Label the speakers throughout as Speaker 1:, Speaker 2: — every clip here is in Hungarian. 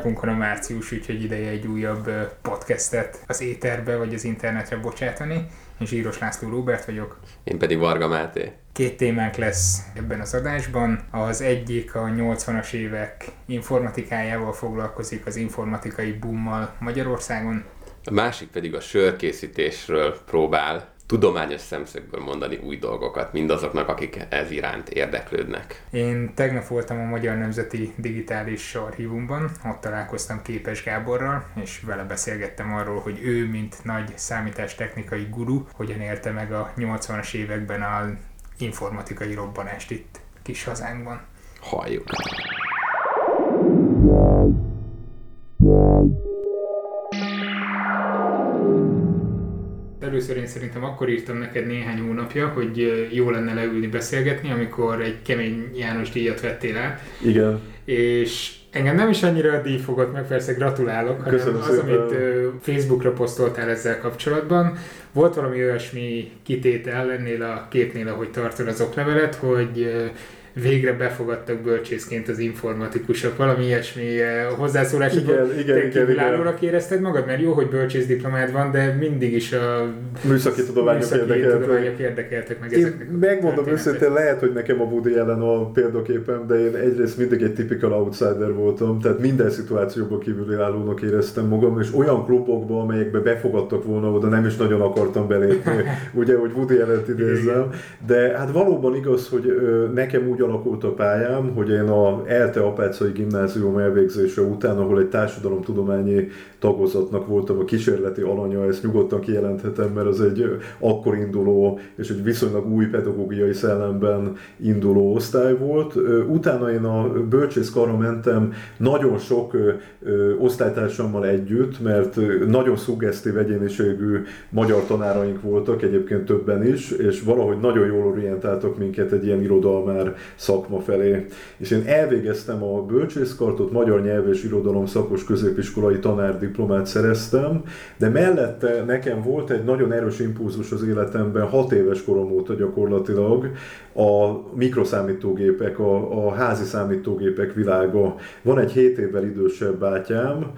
Speaker 1: nyakunkon a március, úgyhogy ideje egy újabb podcastet az éterbe vagy az internetre bocsátani. Én Zsíros László Róbert vagyok.
Speaker 2: Én pedig Varga Máté.
Speaker 1: Két témánk lesz ebben az adásban. Az egyik a 80-as évek informatikájával foglalkozik, az informatikai boommal Magyarországon.
Speaker 2: A másik pedig a sörkészítésről próbál tudományos szemszögből mondani új dolgokat mindazoknak, akik ez iránt érdeklődnek.
Speaker 1: Én tegnap voltam a Magyar Nemzeti Digitális Archívumban, ott találkoztam Képes Gáborral, és vele beszélgettem arról, hogy ő, mint nagy számítástechnikai guru, hogyan élte meg a 80-as években a informatikai robbanást itt kis hazánkban.
Speaker 2: Halljuk.
Speaker 1: Először én szerintem akkor írtam neked néhány hónapja, hogy jó lenne leülni beszélgetni, amikor egy kemény János díjat vettél át.
Speaker 3: Igen.
Speaker 1: És engem nem is annyira a díj fogott meg, persze gratulálok, hanem Köszönöm az, szépen. amit Facebookra posztoltál ezzel kapcsolatban. Volt valami olyasmi kitétel ennél a képnél, ahogy tartod az oklevelet, hogy végre befogadtak bölcsészként az informatikusok, valami ilyesmi eh, hozzászólás, igen, igen, te igen, kívülállónak érezted magad, mert jó, hogy bölcsész diplomád van, de mindig is a
Speaker 3: műszaki tudományok, műszaki
Speaker 1: érdekeltek. tudományok érdekeltek meg
Speaker 3: én ezeknek. Megmondom őszintén, lehet, hogy nekem a Woody ellen a példaképem, de én egyrészt mindig egy typical outsider voltam, tehát minden szituációban kívülállónak éreztem magam, és olyan klubokban, amelyekbe befogadtak volna oda, nem is nagyon akartam belépni, ugye, hogy Woody ellen idézzem, de hát valóban igaz, hogy nekem úgy alakult a pályám, hogy én a ELTE Apácai Gimnázium elvégzése után, ahol egy társadalomtudományi tagozatnak voltam a kísérleti alanya, ezt nyugodtan kijelenthetem, mert az egy akkor induló és egy viszonylag új pedagógiai szellemben induló osztály volt. Utána én a bölcsészkarra mentem nagyon sok osztálytársammal együtt, mert nagyon szuggesztív egyéniségű magyar tanáraink voltak, egyébként többen is, és valahogy nagyon jól orientáltak minket egy ilyen irodalmár szakma felé. És én elvégeztem a bölcsészkartot, magyar nyelv és irodalom szakos középiskolai tanárdiplomát szereztem, de mellette nekem volt egy nagyon erős impulzus az életemben, hat éves korom óta gyakorlatilag, a mikroszámítógépek, a, a házi számítógépek világa. Van egy 7 évvel idősebb bátyám,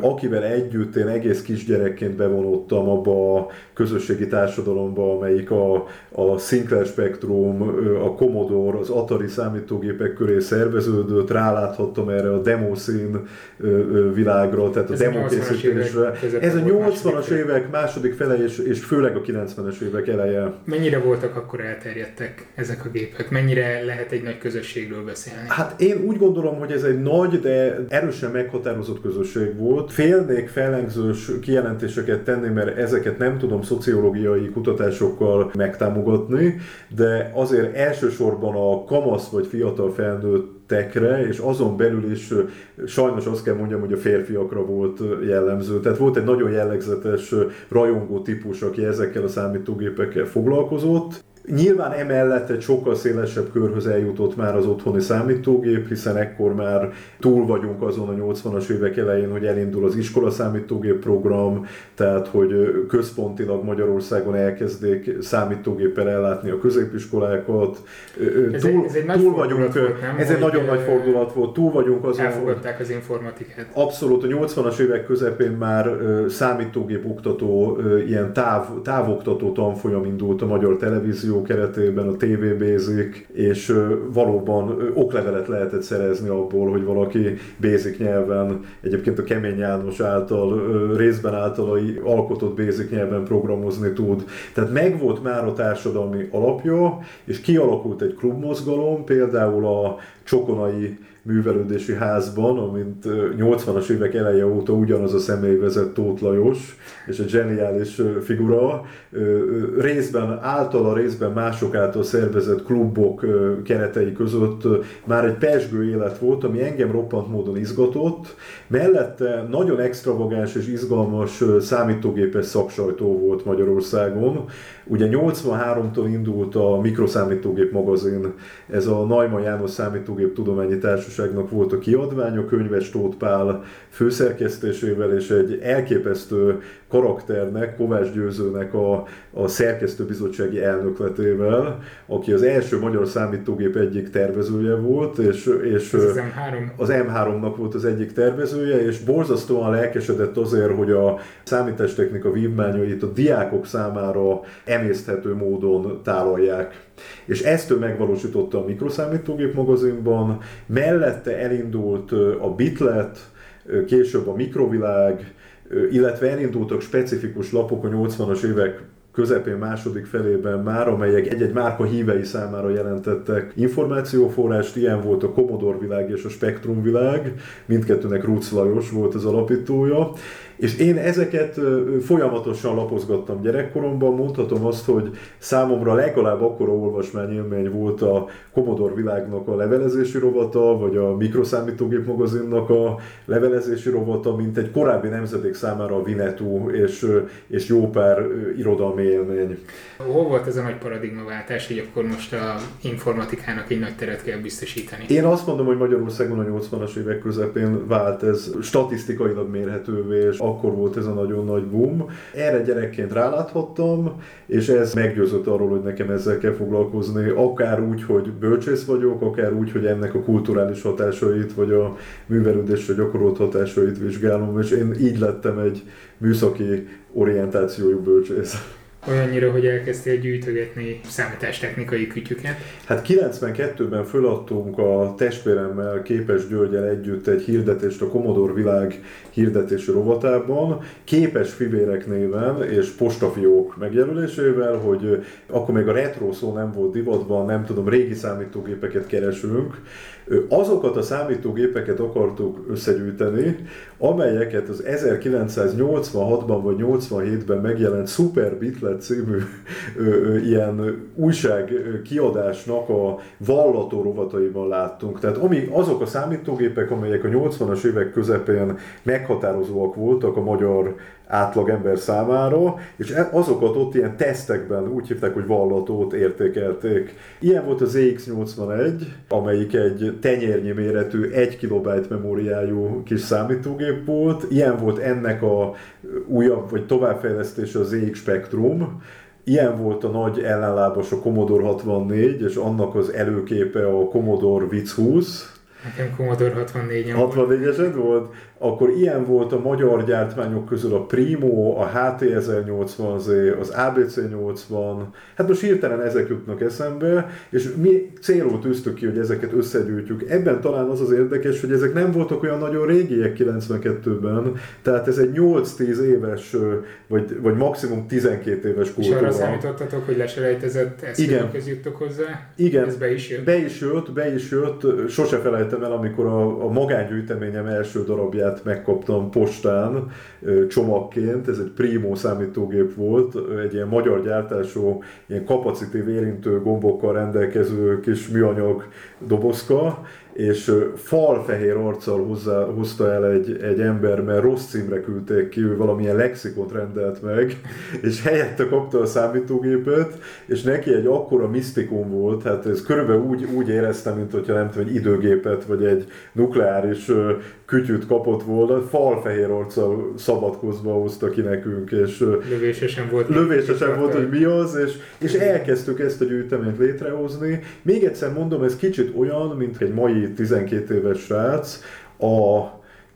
Speaker 3: akivel együtt én egész kisgyerekként bevonottam abba a közösségi társadalomba, amelyik a, a Sinclair Spectrum, a Commodore, az Atari számítógépek köré szerveződött, ráláthattam erre a demószín világra, tehát a demokészítésre. Ez a 80-as évek második fele és, és főleg a 90-es évek eleje.
Speaker 1: Mennyire voltak akkor elterjedtek ezek a gépek? Mennyire lehet egy nagy közösségről beszélni?
Speaker 3: Hát én úgy gondolom, hogy ez egy nagy, de erősen meghatározott közösség volt. Félnék fellengzős kijelentéseket tenni, mert ezeket nem tudom szociológiai kutatásokkal megtámogatni, de azért elsősorban a kamasz vagy fiatal felnőtt tekre, és azon belül is sajnos azt kell mondjam, hogy a férfiakra volt jellemző. Tehát volt egy nagyon jellegzetes rajongó típus, aki ezekkel a számítógépekkel foglalkozott, Nyilván emellett egy sokkal szélesebb körhöz eljutott már az otthoni számítógép, hiszen ekkor már túl vagyunk azon a 80-as évek elején, hogy elindul az iskola számítógép program, tehát hogy központilag Magyarországon elkezdték számítógéppel ellátni a középiskolákat.
Speaker 1: Ez túl, egy, ez egy túl vagyunk, volt, nem?
Speaker 3: Ez egy nagyon nagy fordulat volt, túl vagyunk azon.
Speaker 1: Elfogadták az informatikát.
Speaker 3: Abszolút, a 80-as évek közepén már számítógép oktató, ilyen táv, távoktató tanfolyam indult a magyar televízió televízió keretében, a TV Basic, és valóban oklevelet lehetett szerezni abból, hogy valaki Basic nyelven, egyébként a Kemény János által, részben általai alkotott Basic nyelven programozni tud. Tehát megvolt már a társadalmi alapja, és kialakult egy klubmozgalom, például a Csokonai művelődési házban, amint 80-as évek eleje óta ugyanaz a személy vezet Tóth Lajos, és egy zseniális figura, részben általa, részben mások által szervezett klubok keretei között már egy pesgő élet volt, ami engem roppant módon izgatott, mellette nagyon extravagáns és izgalmas számítógépes szaksajtó volt Magyarországon. Ugye 83-tól indult a Mikroszámítógép magazin, ez a Naima János Számítógép Tudományi Társaság Társaságnak volt a kiadványa, könyves Tóth Pál főszerkesztésével, és egy elképesztő karakternek, Kovács Győzőnek a, a szerkesztőbizottsági elnökletével, aki az első magyar számítógép egyik tervezője volt, és, és
Speaker 1: az M3.
Speaker 3: az M3-nak volt az egyik tervezője, és borzasztóan lelkesedett azért, hogy a számítástechnika vívmányait a diákok számára emészthető módon tálalják. És ezt ő megvalósította a mikroszámítógép magazinban, mellette elindult a Bitlet, később a Mikrovilág, illetve elindultak specifikus lapok a 80-as évek közepén második felében már, amelyek egy-egy márka hívei számára jelentettek információforrást, ilyen volt a Commodore világ és a Spectrum világ, mindkettőnek Rucz Lajos volt az alapítója, és én ezeket folyamatosan lapozgattam gyerekkoromban, mondhatom azt, hogy számomra legalább akkora olvasmányélmény volt a Commodore világnak a levelezési rovata, vagy a mikroszámítógép magazinnak a levelezési rovata, mint egy korábbi nemzedék számára a Vinetú és, és jó pár irodalmi élmény.
Speaker 1: Hol volt ez a nagy paradigmaváltás, hogy akkor most a informatikának egy nagy teret kell biztosítani?
Speaker 3: Én azt mondom, hogy Magyarországon a 80-as évek közepén vált ez statisztikailag mérhetővé, és akkor volt ez a nagyon nagy boom. Erre gyerekként ráláthattam, és ez meggyőzött arról, hogy nekem ezzel kell foglalkozni, akár úgy, hogy bölcsész vagyok, akár úgy, hogy ennek a kulturális hatásait, vagy a művelődésre gyakorolt hatásait vizsgálom, és én így lettem egy műszaki orientációjú bölcsész.
Speaker 1: Olyannyira, hogy elkezdtél gyűjtögetni számítástechnikai kütyüket?
Speaker 3: Hát 92-ben föladtunk a testvéremmel, Képes Györgyel együtt egy hirdetést a Commodore világ hirdetési rovatában, Képes Fivérek néven és postafiók megjelölésével, hogy akkor még a retro szó nem volt divatban, nem tudom, régi számítógépeket keresünk, azokat a számítógépeket akartuk összegyűjteni, amelyeket az 1986-ban vagy 87-ben megjelent Super Bitlet című ilyen újság kiadásnak a vallató rovataiban láttunk. Tehát ami, azok a számítógépek, amelyek a 80-as évek közepén meghatározóak voltak a magyar átlagember számára, és e- azokat ott ilyen tesztekben úgy hívták, hogy vallatót értékelték. Ilyen volt az ZX81, amelyik egy tenyérnyi méretű, 1 kilobájt memóriájú kis számítógép volt. Ilyen volt ennek a újabb vagy továbbfejlesztése az ZX Spectrum, Ilyen volt a nagy ellenlábas a Commodore 64, és annak az előképe a Commodore VIC 20.
Speaker 1: Nekem Commodore 64-en
Speaker 3: 64-esed volt? Akkor ilyen volt a magyar gyártmányok közül a Primo, a HT1080Z, az ABC80, hát most hirtelen ezek jutnak eszembe, és mi célul tűztük ki, hogy ezeket összegyűjtjük. Ebben talán az az érdekes, hogy ezek nem voltak olyan nagyon régiek 92-ben, tehát ez egy 8-10 éves, vagy, vagy maximum 12 éves kultúra.
Speaker 1: És arra számítottatok, hogy leselejtezett eszközökhez juttok hozzá?
Speaker 3: Igen.
Speaker 1: Ez be is jött?
Speaker 3: Be is jött, be is jött. Sose felejtem el, amikor a, a magángyűjteményem első darabját ilyet megkaptam postán csomagként, ez egy Primo számítógép volt, egy ilyen magyar gyártású, ilyen kapacitív érintő gombokkal rendelkező kis műanyag dobozka, és falfehér arccal hozzá, hozta el egy, egy ember, mert rossz címre küldték ki, ő valamilyen lexikont rendelt meg, és helyette kapta a számítógépet, és neki egy akkora misztikum volt, hát ez körülbelül úgy, úgy éreztem, mint hogyha nem tudom, egy időgépet, vagy egy nukleáris kütyüt kapott volna, falfehér arccal szabadkozva hozta ki nekünk, és
Speaker 1: lövésesen volt,
Speaker 3: lövésesen volt hogy mi az, és, és elkezdtük ezt a gyűjteményt létrehozni. Még egyszer mondom, ez kicsit olyan, mint egy mai 12 éves srác, a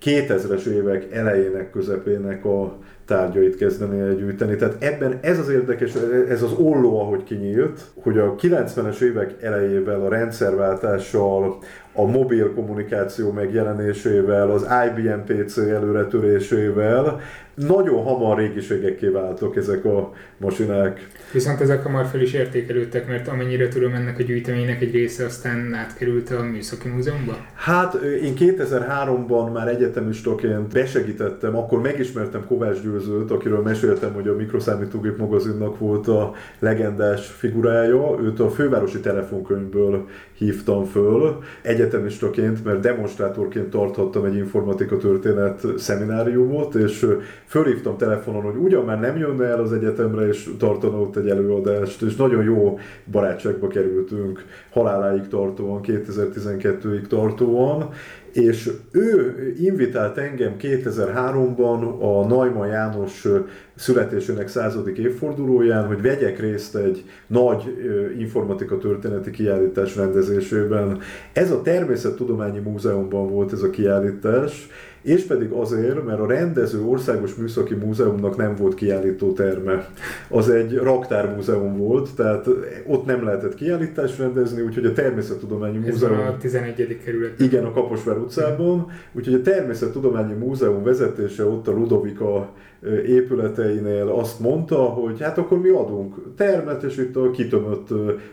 Speaker 3: 2000-es évek elejének, közepének a tárgyait kezdeni el. Tehát ebben ez az érdekes, ez az olló, ahogy kinyílt, hogy a 90-es évek elejével, a rendszerváltással, a mobil kommunikáció megjelenésével, az IBM PC előretörésével nagyon hamar régiségekké váltak ezek a masinák.
Speaker 1: Viszont ezek hamar fel is értékelődtek, mert amennyire tudom, ennek a gyűjteménynek egy része aztán átkerült a Műszaki Múzeumba?
Speaker 3: Hát én 2003-ban már egyetemistaként besegítettem, akkor megismertem Kovács Győr főzőt, akiről meséltem, hogy a Mikroszámítógép magazinnak volt a legendás figurája, őt a fővárosi telefonkönyvből hívtam föl egyetemistaként, mert demonstrátorként tarthattam egy informatika történet szemináriumot, és fölhívtam telefonon, hogy ugyan már nem jönne el az egyetemre, és tartana ott egy előadást, és nagyon jó barátságba kerültünk haláláig tartóan, 2012-ig tartóan, és ő invitált engem 2003-ban a Naima János születésének századik évfordulóján, hogy vegyek részt egy nagy informatika történeti kiállítás rendezésében. Ez a Természettudományi Múzeumban volt ez a kiállítás, és pedig azért, mert a rendező Országos Műszaki Múzeumnak nem volt kiállító terme. Az egy raktármúzeum volt, tehát ott nem lehetett kiállítást rendezni, úgyhogy a Természettudományi
Speaker 1: Ez
Speaker 3: Múzeum...
Speaker 1: a 11. kerület.
Speaker 3: Igen, a Kaposvár utcában, úgyhogy a Természettudományi Múzeum vezetése ott a Ludovika épületeinél azt mondta, hogy hát akkor mi adunk termet, és itt a kitömött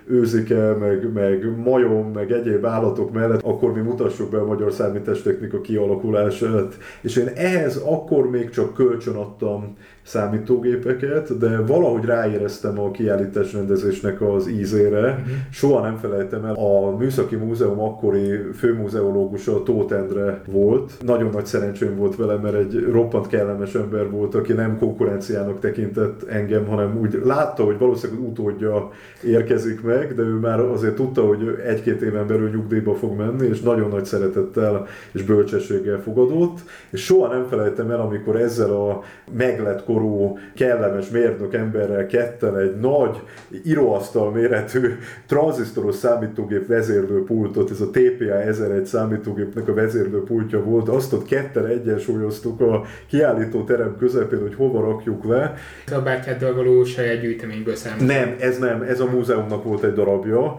Speaker 3: őzike, meg, meg majom, meg egyéb állatok mellett, akkor mi mutassuk be a magyar számítástechnika kialakulását. És én ehhez akkor még csak kölcsön adtam számítógépeket, de valahogy ráéreztem a kiállítás rendezésnek az ízére. Uh-huh. Soha nem felejtem el, a Műszaki Múzeum akkori főmúzeológusa Tóth Endre volt. Nagyon nagy szerencsém volt vele, mert egy roppant kellemes ember volt, aki nem konkurenciának tekintett engem, hanem úgy látta, hogy valószínűleg utódja érkezik meg, de ő már azért tudta, hogy egy-két éven belül nyugdíjba fog menni, és nagyon nagy szeretettel és bölcsességgel fogadott. És soha nem felejtem el, amikor ezzel a meglett korú, kellemes mérnök emberrel ketten egy nagy íróasztal méretű tranzisztoros számítógép vezérlőpultot, ez a TPA 1001 számítógépnek a vezérlőpultja volt, azt ott ketten egyensúlyoztuk a kiállító terem közepén, hogy hova rakjuk le.
Speaker 1: A bátyáddal való saját gyűjteményből számít.
Speaker 3: Nem, ez nem, ez a múzeumnak volt egy darabja.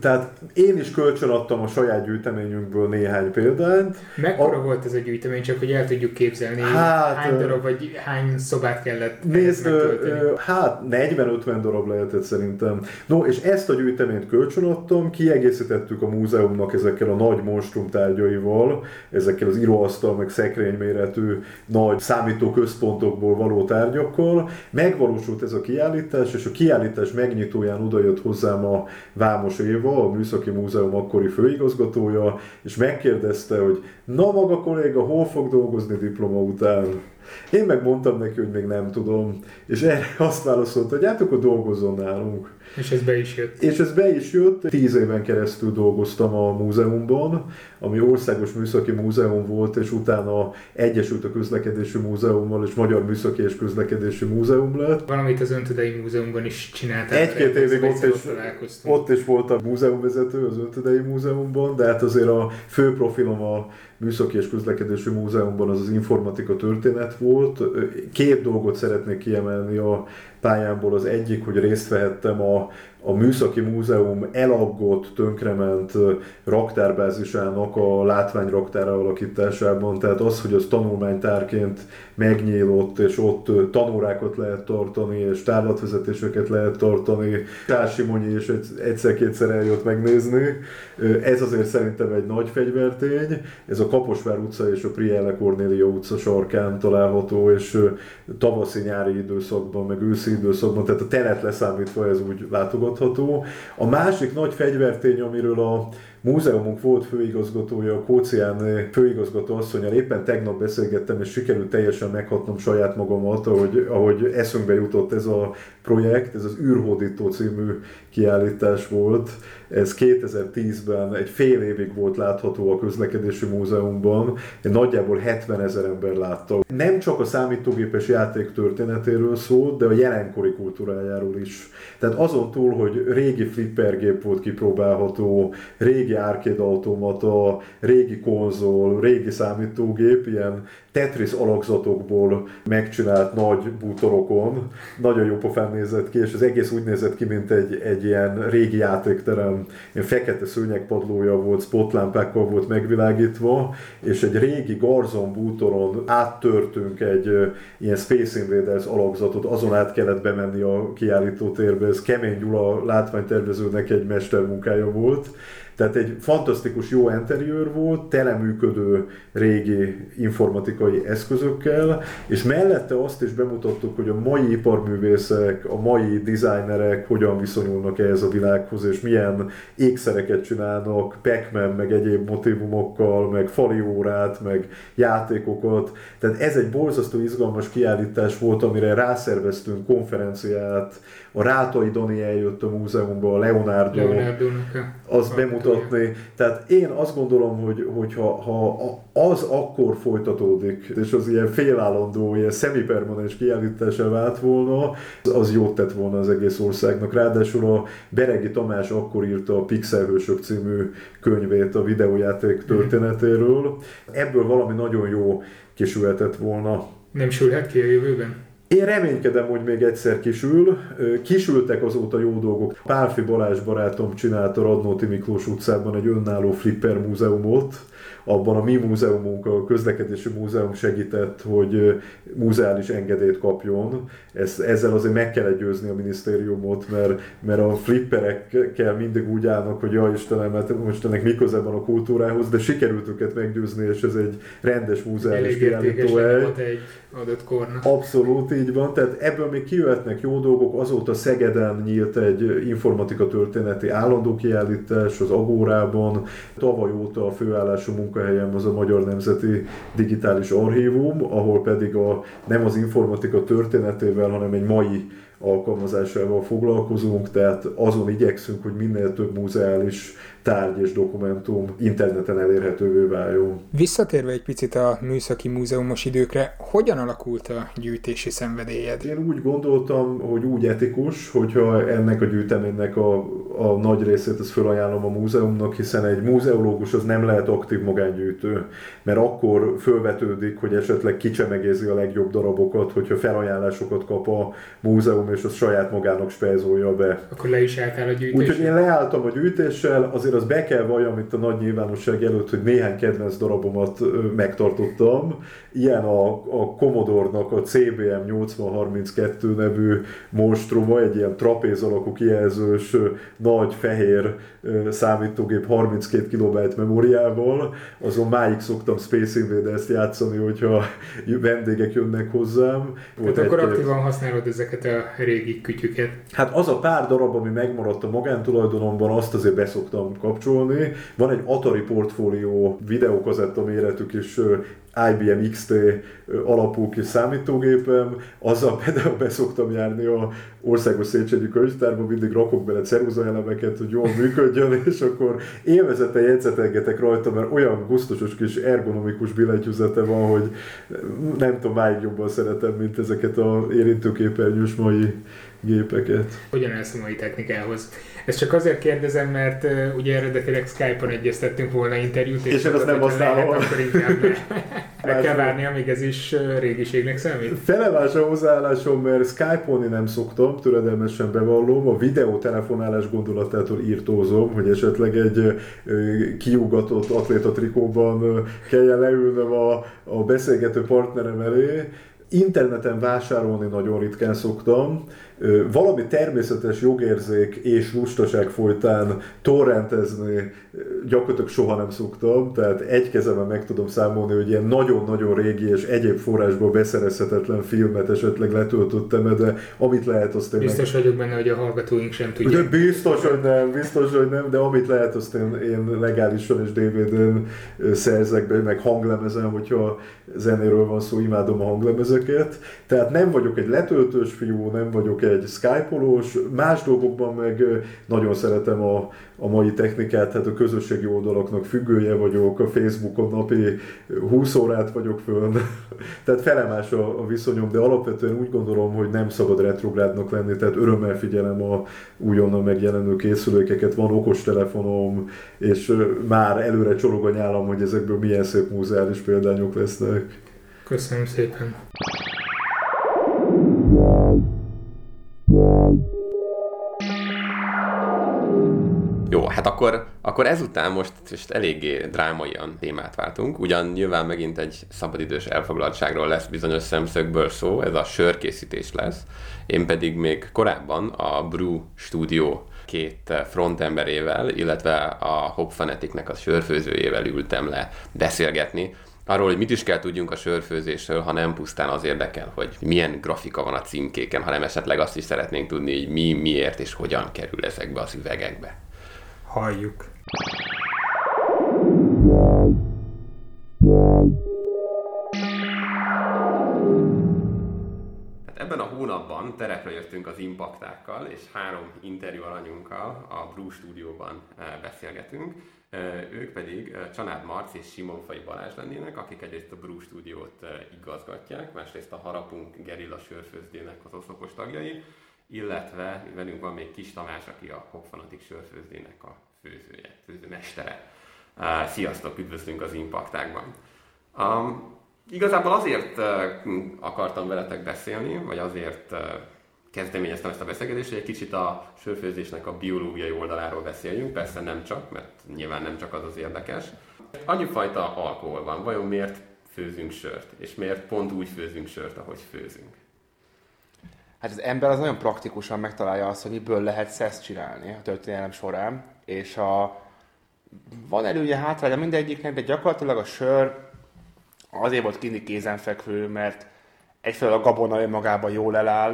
Speaker 3: Tehát én is kölcsön adtam a saját gyűjteményünkből néhány példányt.
Speaker 1: Mekkora a... volt ez a gyűjtemény, csak hogy el tudjuk képzelni, hát, hány darab vagy hány szobát kellett
Speaker 3: Nézd, hát 40-50 darab lehetett szerintem. No, és ezt a gyűjteményt kölcsön adtam, kiegészítettük a múzeumnak ezekkel a nagy monstrum tárgyaival, ezekkel az íróasztal, meg szekrényméretű nagy számítóközpontokból való tárgyakkal. Megvalósult ez a kiállítás, és a kiállítás megnyitóján odajött hozzám a Vámos Éva, a Műszaki Múzeum akkori főigazgatója, és megkérdezte, hogy na maga kolléga, hol fog dolgozni diploma után? Én megmondtam neki, hogy még nem tudom, és erre azt válaszolta, hogy hát akkor dolgozzon nálunk.
Speaker 1: És ez be is jött.
Speaker 3: És ez be is jött. Tíz éven keresztül dolgoztam a múzeumban, ami Országos Műszaki Múzeum volt, és utána egyesült a Közlekedési Múzeummal, és Magyar Műszaki és Közlekedési Múzeum lett.
Speaker 1: Valamit az Öntudei Múzeumban is csináltál.
Speaker 3: Egy-két évig ott is, ott is volt a múzeumvezető az Öntudei Múzeumban, de hát azért a fő profilom a Műszaki és Közlekedési Múzeumban az az informatika történet volt. Két dolgot szeretnék kiemelni a pályámból. Az egyik, hogy részt vehettem a a Műszaki Múzeum elaggott, tönkrement raktárbázisának a látványraktára alakításában, tehát az, hogy az tanulmánytárként megnyílott, és ott tanórákat lehet tartani, és tárlatvezetéseket lehet tartani. Kársimonyi is egyszer-kétszer eljött megnézni. Ez azért szerintem egy nagy fegyvertény. Ez a Kaposvár utca és a Prielle Cornélia utca sarkán található, és tavaszi-nyári időszakban, meg őszi időszakban, tehát a teret leszámítva ez úgy látogat mondható. A másik nagy fegyvertény, amiről a múzeumunk volt főigazgatója, a Kócián főigazgató asszonyal éppen tegnap beszélgettem, és sikerült teljesen meghatnom saját magamat, ahogy, ahogy eszünkbe jutott ez a projekt, ez az űrhódító című kiállítás volt. Ez 2010-ben egy fél évig volt látható a közlekedési múzeumban, nagyjából 70 ezer ember látta. Nem csak a számítógépes játék történetéről szólt, de a jelenkori kultúrájáról is. Tehát azon túl, hogy régi flippergép volt kipróbálható, régi arcade automata, régi konzol, régi számítógép, ilyen Tetris alakzatokból megcsinált nagy bútorokon, nagyon jó pofán nézett ki, és az egész úgy nézett ki, mint egy, egy ilyen régi játékterem, fekete szőnyegpadlója volt, spotlámpákkal volt megvilágítva, és egy régi Garzon bútoron áttörtünk egy ilyen Space Invaders alakzatot, azon át kellett bemenni a kiállító térbe, ez Kemény Gyula látványtervezőnek egy mestermunkája volt, Tehát egy fantasztikus jó interiőr volt, teleműködő régi informatikai eszközökkel, és mellette azt is bemutattuk, hogy a mai iparművészek, a mai designerek hogyan viszonyulnak ehhez a világhoz, és milyen ékszereket csinálnak, pac meg egyéb motivumokkal, meg fali órát, meg játékokat. Tehát ez egy borzasztó izgalmas kiállítás volt, amire rászerveztünk konferenciát, a Rátai Dani eljött a múzeumba, a Leonardo, Leonardo azt bemutatni. Tehát én azt gondolom, hogy, hogy ha, ha az akkor folytatódik, és az ilyen félállandó, ilyen szemipermanens kiállításra vált volna, az jót tett volna az egész országnak. Ráadásul a Beregi Tamás akkor írta a Pixelhősök című könyvét a videójáték történetéről. Ebből valami nagyon jó kisülhetett volna.
Speaker 1: Nem sülhet ki a jövőben?
Speaker 3: Én reménykedem, hogy még egyszer kisül. Kisültek azóta jó dolgok. Pálfi Balázs barátom csinálta Radnóti Miklós utcában egy önálló flipper múzeumot, abban a mi múzeumunk, a közlekedési múzeum segített, hogy múzeális engedélyt kapjon. Ezt, ezzel azért meg kell győzni a minisztériumot, mert, mert a flipperekkel mindig úgy állnak, hogy ja Istenem, mert most ennek mi köze van a kultúrához, de sikerült őket meggyőzni, és ez egy rendes múzeális kiállítóhely.
Speaker 1: egy adott kornak.
Speaker 3: Abszolút így van, tehát ebből még kijöhetnek jó dolgok, azóta Szegeden nyílt egy informatika történeti állandó kiállítás az Agórában, tavaly óta a főállású munkahelyem az a Magyar Nemzeti Digitális Archívum, ahol pedig a, nem az informatika történetével, hanem egy mai alkalmazásával foglalkozunk, tehát azon igyekszünk, hogy minél több múzeális tárgy és dokumentum interneten elérhetővé váljon.
Speaker 1: Visszatérve egy picit a műszaki múzeumos időkre, hogyan alakult a gyűjtési szenvedélyed?
Speaker 3: Én úgy gondoltam, hogy úgy etikus, hogyha ennek a gyűjteménynek a, a nagy részét ezt felajánlom a múzeumnak, hiszen egy múzeológus az nem lehet aktív magángyűjtő, mert akkor fölvetődik, hogy esetleg kicsemegézi a legjobb darabokat, hogyha felajánlásokat kap a múzeum, és az saját magának spejzolja be.
Speaker 1: Akkor le is álltál a gyűjtéssel?
Speaker 3: Úgyhogy én leálltam a gyűjtéssel, azért az be kell valljam itt a nagy nyilvánosság előtt, hogy néhány kedvenc darabomat megtartottam. Ilyen a, a Commodore-nak a CBM 8032 nevű monstruma, egy ilyen trapéz alakú kijelzős nagy fehér számítógép 32 KB memóriával. Azon máig szoktam Space Invaders-t játszani, hogyha vendégek jönnek hozzám.
Speaker 1: Tehát akkor aktívan használod ezeket a régi kütyüket?
Speaker 3: Hát az a pár darab, ami megmaradt a magántulajdonomban, azt azért beszoktam kapcsolni. Van egy Atari portfólió videókazetta méretű kis IBM XT alapú kis számítógépem, azzal például beszoktam járni a országos Széchenyi könyvtárba, mindig rakok bele elemeket, hogy jól működjön, és akkor élvezete jegyzetelgetek rajta, mert olyan gusztusos kis ergonomikus billentyűzete van, hogy nem tudom, máig jobban szeretem, mint ezeket a érintőképernyős mai gépeket.
Speaker 1: Állsz a mai technikához? Ezt csak azért kérdezem, mert uh, ugye eredetileg Skype-on egyeztettünk volna interjút,
Speaker 3: és, és én azt nem használom.
Speaker 1: Lehet, akkor inkább meg kell várni, amíg ez is régiségnek számít.
Speaker 3: Felemás a hozzáállásom, mert Skype-olni nem szoktam, töredelmesen bevallom, a videótelefonálás gondolatától írtózom, hogy esetleg egy kiugatott atléta trikóban kelljen leülnöm a, a beszélgető partnerem elé, interneten vásárolni nagyon ritkán szoktam, valami természetes jogérzék és lustaság folytán torrentezni gyakorlatilag soha nem szoktam, tehát egy kezemben meg tudom számolni, hogy ilyen nagyon-nagyon régi és egyéb forrásból beszerezhetetlen filmet esetleg letöltöttem, de amit lehet, azt én
Speaker 1: Biztos meg... vagyok benne, hogy a hallgatóink sem tudják.
Speaker 3: De biztos, hogy nem, biztos, hogy nem, de amit lehet, azt én, én legálisan és DVD-n szerzek be, meg hanglemezen, hogyha zenéről van szó, imádom a hanglemezeket. Tehát nem vagyok egy letöltős fiú, nem vagyok egy Skype-olós, más dolgokban meg nagyon szeretem a, a mai technikát, tehát a közösségi oldalaknak függője vagyok, a Facebookon napi 20 órát vagyok fönn, tehát felemás a, a viszonyom, de alapvetően úgy gondolom, hogy nem szabad retrográdnak lenni, tehát örömmel figyelem a újonnan megjelenő készülékeket, van okostelefonom, és már előre csorog a nyálam, hogy ezekből milyen szép múzeális példányok lesznek.
Speaker 1: Köszönöm szépen!
Speaker 2: Jó, hát akkor, akkor ezután most, most eléggé drámaian témát váltunk, ugyan nyilván megint egy szabadidős elfoglaltságról lesz bizonyos szemszögből szó, ez a sörkészítés lesz. Én pedig még korábban a Brew Studio két frontemberével, illetve a Hop Fanaticnek a sörfőzőjével ültem le beszélgetni, arról, hogy mit is kell tudjunk a sörfőzésről, ha nem pusztán az érdekel, hogy milyen grafika van a címkéken, hanem esetleg azt is szeretnénk tudni, hogy mi, miért és hogyan kerül ezekbe az üvegekbe.
Speaker 1: Halljuk.
Speaker 2: Hát ebben a hónapban terepre jöttünk az impaktákkal, és három interjú alanyunkkal a Blue Studio-ban eh, beszélgetünk. Ők pedig Csanád Marci és Simonfai Balázs lennének, akik egyrészt a Brew stúdiót igazgatják, másrészt a Harapunk Gerilla sörfőzdének az oszlopos tagjai, illetve velünk van még Kis Tamás, aki a Hopfanatik sörfőzdének a főzője, főzőmestere. Sziasztok, üdvözlünk az Impaktákban! Um, igazából azért akartam veletek beszélni, vagy azért kezdeményeztem ezt a beszélgetést, hogy egy kicsit a sörfőzésnek a biológiai oldaláról beszéljünk, persze nem csak, mert nyilván nem csak az az érdekes. Annyi fajta alkohol van, vajon miért főzünk sört, és miért pont úgy főzünk sört, ahogy főzünk?
Speaker 4: Hát az ember az nagyon praktikusan megtalálja azt, hogy miből lehet szeszt csinálni a történelem során, és a, van előnye hátránya mindegyiknek, de gyakorlatilag a sör azért volt kinni kézenfekvő, mert egyfelől a gabona önmagában jól eláll,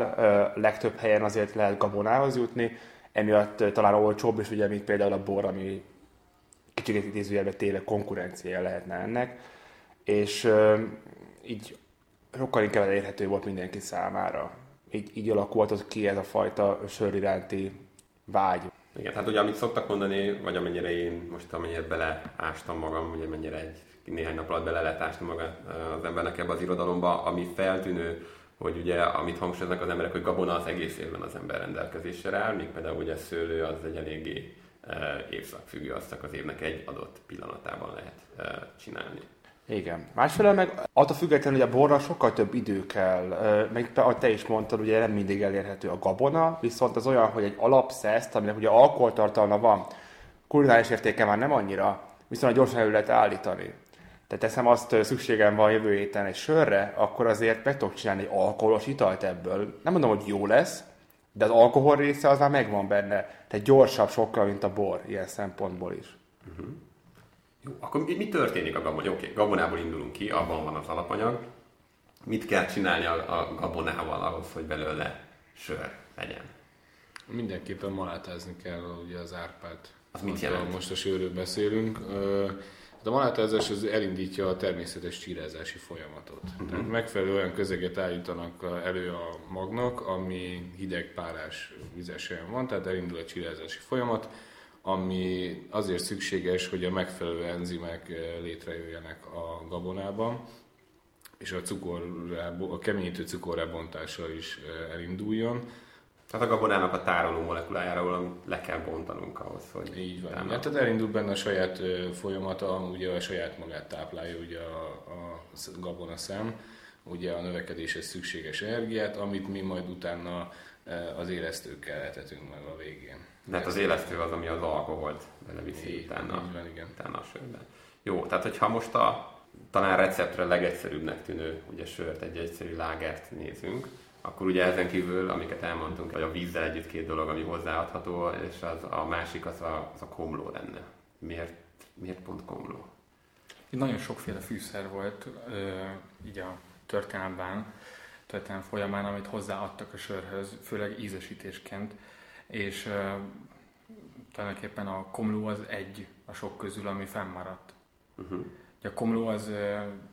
Speaker 4: legtöbb helyen azért lehet gabonához jutni, emiatt talán olcsóbb is, ugye, mint például a bor, ami kicsit idézőjelben téve konkurenciája lehetne ennek, és így sokkal inkább elérhető volt mindenki számára. Így, így alakult ki ez a fajta sör iránti vágy.
Speaker 2: Igen, hát ugye amit szoktak mondani, vagy amennyire én most amennyire beleástam magam, ugye mennyire egy néhány nap alatt bele lehet ásni magát az embernek ebbe az irodalomba, ami feltűnő, hogy ugye, amit hangsúlyoznak az emberek, hogy gabona az egész évben az ember rendelkezésre áll, míg például ugye szőlő az egy eléggé évszakfüggő, azt az évnek egy adott pillanatában lehet csinálni.
Speaker 4: Igen. Másfelől meg attól függetlenül, hogy a borra sokkal több idő kell, meg ahogy te is mondtad, ugye nem mindig elérhető a gabona, viszont az olyan, hogy egy alapszeszt, aminek ugye alkoholtartalma van, kulináris értéke már nem annyira, viszont gyorsan elő lehet állítani tehát teszem azt, szükségem van jövő héten egy sörre, akkor azért meg tudok csinálni egy alkoholos italt ebből. Nem mondom, hogy jó lesz, de az alkohol része az már megvan benne. Tehát gyorsabb sokkal, mint a bor, ilyen szempontból is. Uh-huh.
Speaker 2: Jó, akkor mi, mi történik a gabon? Oké, okay, gabonából indulunk ki, abban van az alapanyag. Mit kell csinálni a, a gabonával ahhoz, hogy belőle sör legyen?
Speaker 5: Mindenképpen malátázni kell ugye az árpát.
Speaker 2: Az mit jelent?
Speaker 5: Most a sörről beszélünk. Hát a malátázás az elindítja a természetes csírázási folyamatot. Uh-huh. Tehát megfelelő olyan közeget állítanak elő a magnak, ami hideg, párás, vizes helyen van, tehát elindul a csírázási folyamat, ami azért szükséges, hogy a megfelelő enzimek létrejöjjenek a gabonában, és a, cukor, a keményítő cukorrábontása is elinduljon
Speaker 2: tehát a gabonának a tároló molekulájáról le kell bontanunk ahhoz, hogy...
Speaker 5: Így van. Ja, tehát elindul benne a saját folyamata, ugye a saját magát táplálja ugye a, a gabona szem, ugye a növekedéshez szükséges energiát, amit mi majd utána az élesztőkkel etetünk meg a végén.
Speaker 2: Tehát az élesztő az, ami az alkoholt beleviszi
Speaker 5: így,
Speaker 2: utána,
Speaker 5: így van, igen.
Speaker 2: utána a sörben. Jó, tehát hogyha most a talán receptre legegyszerűbbnek tűnő ugye sört, egy egyszerű lágert nézünk, akkor ugye ezen kívül, amiket elmondtunk, hogy a vízzel együtt két dolog, ami hozzáadható, és az, a másik az a, az a komló lenne. Miért, miért pont komló?
Speaker 6: Itt nagyon sokféle fűszer volt így a történelemben, történelem folyamán, amit hozzáadtak a sörhöz, főleg ízesítésként, és tulajdonképpen a komló az egy a sok közül, ami fennmaradt. Uh-huh. A komló az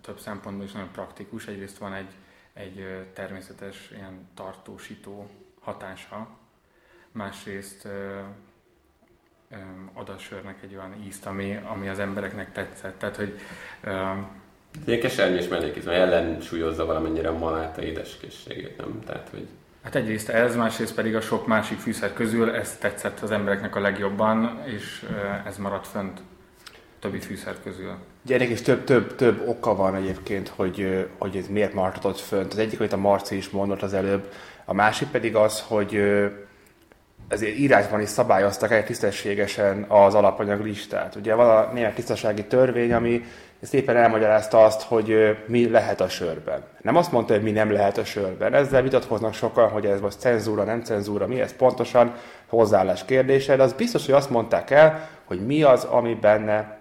Speaker 6: több szempontból is nagyon praktikus, egyrészt van egy egy természetes ilyen tartósító hatása, másrészt ad a sörnek egy olyan ízt, ami, ami az embereknek tetszett. Tehát, hogy
Speaker 2: Ilyen kesernyés mellékizom, ellensúlyozza valamennyire a maláta édeskészségét, nem? Tehát, hogy...
Speaker 6: Hát egyrészt ez, másrészt pedig a sok másik fűszer közül ez tetszett az embereknek a legjobban, és ez maradt fönt többi fűszer közül.
Speaker 4: Gyerek, és több, több, több oka van egyébként, hogy, hogy ez miért maradhatott fönt. Az egyik, amit a Marci is mondott az előbb, a másik pedig az, hogy ezért írásban is szabályoztak egy tisztességesen az alapanyag listát. Ugye van a német tisztasági törvény, ami szépen elmagyarázta azt, hogy mi lehet a sörben. Nem azt mondta, hogy mi nem lehet a sörben. Ezzel vitatkoznak sokan, hogy ez most cenzúra, nem cenzúra, mi ez pontosan hozzáállás kérdése, de az biztos, hogy azt mondták el, hogy mi az, ami benne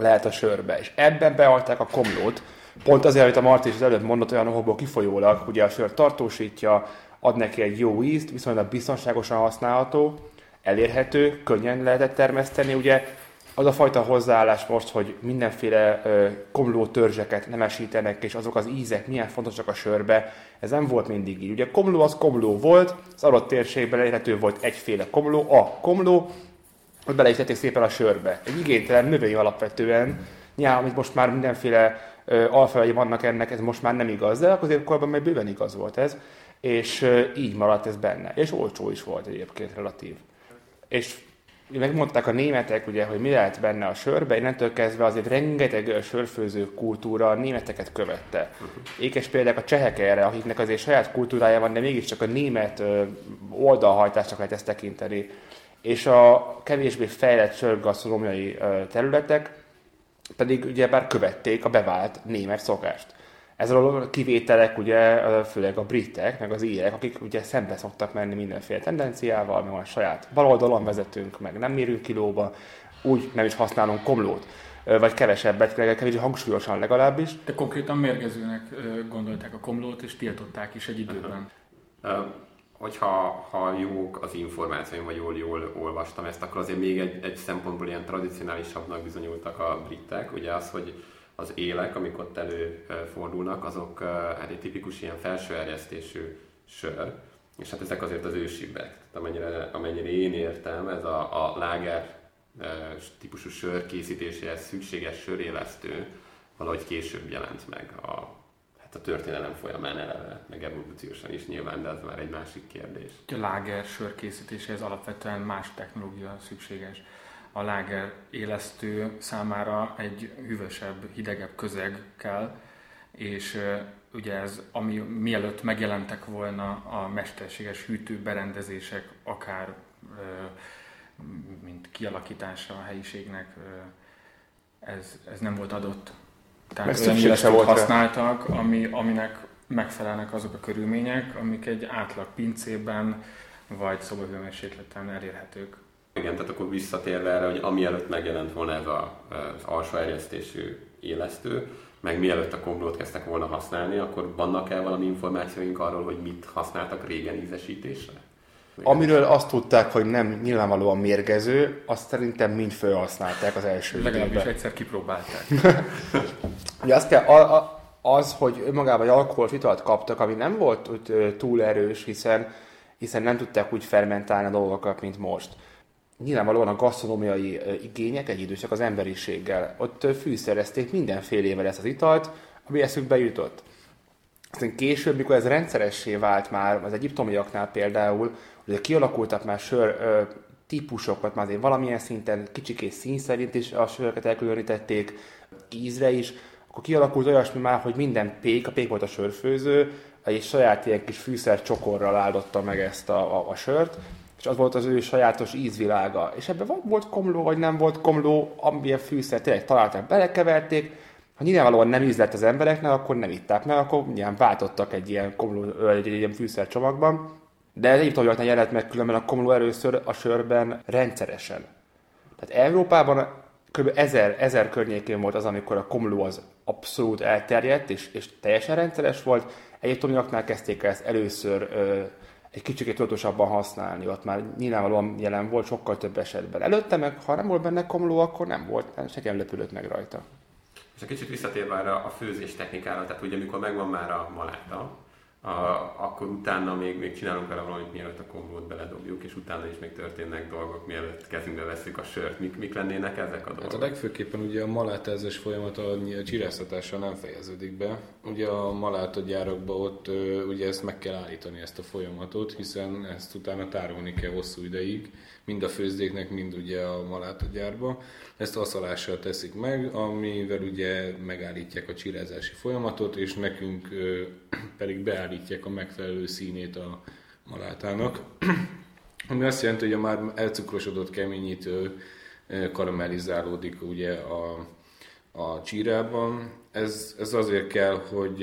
Speaker 4: lehet a sörbe. És ebben bealták a komlót, pont azért, amit a Marti is az előbb mondott, olyan okokból kifolyólag, ugye a sör tartósítja, ad neki egy jó ízt, viszonylag biztonságosan használható, elérhető, könnyen lehetett termeszteni, ugye az a fajta hozzáállás most, hogy mindenféle ö, komló törzseket nemesítenek, és azok az ízek milyen fontosak a sörbe, ez nem volt mindig így. Ugye komló az komló volt, az adott térségben elérhető volt egyféle komló, a komló, hogy beleítették szépen a sörbe. Egy igénytelen növény alapvetően, nyilván, amit most már mindenféle alfajai vannak ennek, ez most már nem igaz, de azért korban még bőven igaz volt ez, és így maradt ez benne. És olcsó is volt egyébként relatív. És megmondták a németek, ugye, hogy mi lehet benne a sörbe, innentől kezdve azért rengeteg sörfőző kultúra a németeket követte. Ékes példák a csehek erre, akiknek azért saját kultúrája van, de mégiscsak a német oldalhajtásnak lehet ezt tekinteni. És a kevésbé fejlett sörgasztronómiai területek pedig ugye bár követték a bevált német szokást. Ezzel a kivételek ugye főleg a britek, meg az írek, akik ugye szembe szoktak menni mindenféle tendenciával, meg a saját baloldalon vezetünk, meg nem mérünk kilóba, úgy nem is használunk komlót, vagy kevesebbet, kevésbé hangsúlyosan legalábbis.
Speaker 6: De konkrétan mérgezőnek gondolták a komlót, és tiltották is egy időben.
Speaker 2: Uh-huh. Hogyha ha jók az információim, vagy jól, jól olvastam ezt, akkor azért még egy, egy szempontból ilyen tradicionálisabbnak bizonyultak a britek. Ugye az, hogy az élek, amik ott előfordulnak, azok hát egy tipikus ilyen felső erjesztésű sör, és hát ezek azért az ősibbek. Tehát amennyire, amennyire én értem, ez a, a láger típusú sör készítéséhez szükséges sörélesztő valahogy később jelent meg a, a történelem folyamán eleve, meg evolúciósan is nyilván, de ez már egy másik kérdés.
Speaker 6: A láger sör készítéséhez alapvetően más technológia szükséges a láger élesztő számára egy hűvösebb, hidegebb közeg kell, és ugye ez, ami mielőtt megjelentek volna a mesterséges hűtő berendezések, akár mint kialakítása a helyiségnek, ez, ez nem volt adott. Tehát olyan élesztőt használtak, ami, aminek megfelelnek azok a körülmények, amik egy átlag pincében vagy szobahőmérsékleten elérhetők.
Speaker 2: Igen, tehát akkor visszatérve erre, hogy amielőtt megjelent volna ez a, az alsó erjesztésű élesztő, meg mielőtt a komblót kezdtek volna használni, akkor vannak-e valami információink arról, hogy mit használtak régen ízesítésre?
Speaker 4: Amiről azt tudták, hogy nem nyilvánvalóan mérgező, azt szerintem mind felhasználták az első
Speaker 6: Legalábbis egyszer kipróbálták.
Speaker 4: Ugye azt kell, az, hogy önmagában egy alkoholt italt kaptak, ami nem volt túl erős, hiszen, hiszen nem tudták úgy fermentálni a dolgokat, mint most nyilvánvalóan a gasztronómiai igények egy idősek az emberiséggel. Ott fűszerezték mindenfélével ezt az italt, ami eszükbe jutott. Aztán később, mikor ez rendszeressé vált már, az egyiptomiaknál például, hogy kialakultak már sör ö, típusokat, már azért valamilyen szinten kicsikés szín szerint is a söröket elkülönítették, ízre is, akkor kialakult olyasmi már, hogy minden pék, a pék volt a sörfőző, egy saját ilyen kis fűszer csokorral áldotta meg ezt a, a, a sört, és az volt az ő sajátos ízvilága. És ebben volt komló, vagy nem volt komló, amilyen fűszer tényleg találták, belekeverték, ha nyilvánvalóan nem ízlett az embereknek, akkor nem itták meg, akkor nyilván váltottak egy ilyen, komló, egy ilyen fűszer csomagban. De ez egyiptomiaknál jelent meg különben a komló először a sörben rendszeresen. Tehát Európában kb. ezer, ezer környékén volt az, amikor a komló az abszolút elterjedt, és, és teljesen rendszeres volt. Egyiptomiaknál kezdték ezt először ö, egy kicsit tudatosabban használni, ott már nyilvánvalóan jelen volt sokkal több esetben. Előtte meg, ha nem volt benne komló, akkor nem volt, senki nem lepődött meg rajta.
Speaker 2: És egy kicsit visszatérve arra a főzés technikára, tehát ugye amikor megvan már a maláta, a, akkor utána még, még csinálunk vele valamit, mielőtt a kombót beledobjuk, és utána is még történnek dolgok, mielőtt kezünkbe veszük a sört. Mik, mik lennének ezek a dolgok?
Speaker 5: Hát a legfőképpen ugye a malátázás folyamat a csiráztatással nem fejeződik be. Ugye a malátagyárakban ott ugye ezt meg kell állítani ezt a folyamatot, hiszen ezt utána tárolni kell hosszú ideig, mind a főzdéknek, mind ugye a malátagyárba. Ezt aszalással teszik meg, amivel ugye megállítják a csirázási folyamatot, és nekünk pedig beállítják a megfelelő színét a malátának. Ami azt jelenti, hogy a már elcukrosodott keményítő karamellizálódik ugye a, a csírában. Ez, ez azért kell, hogy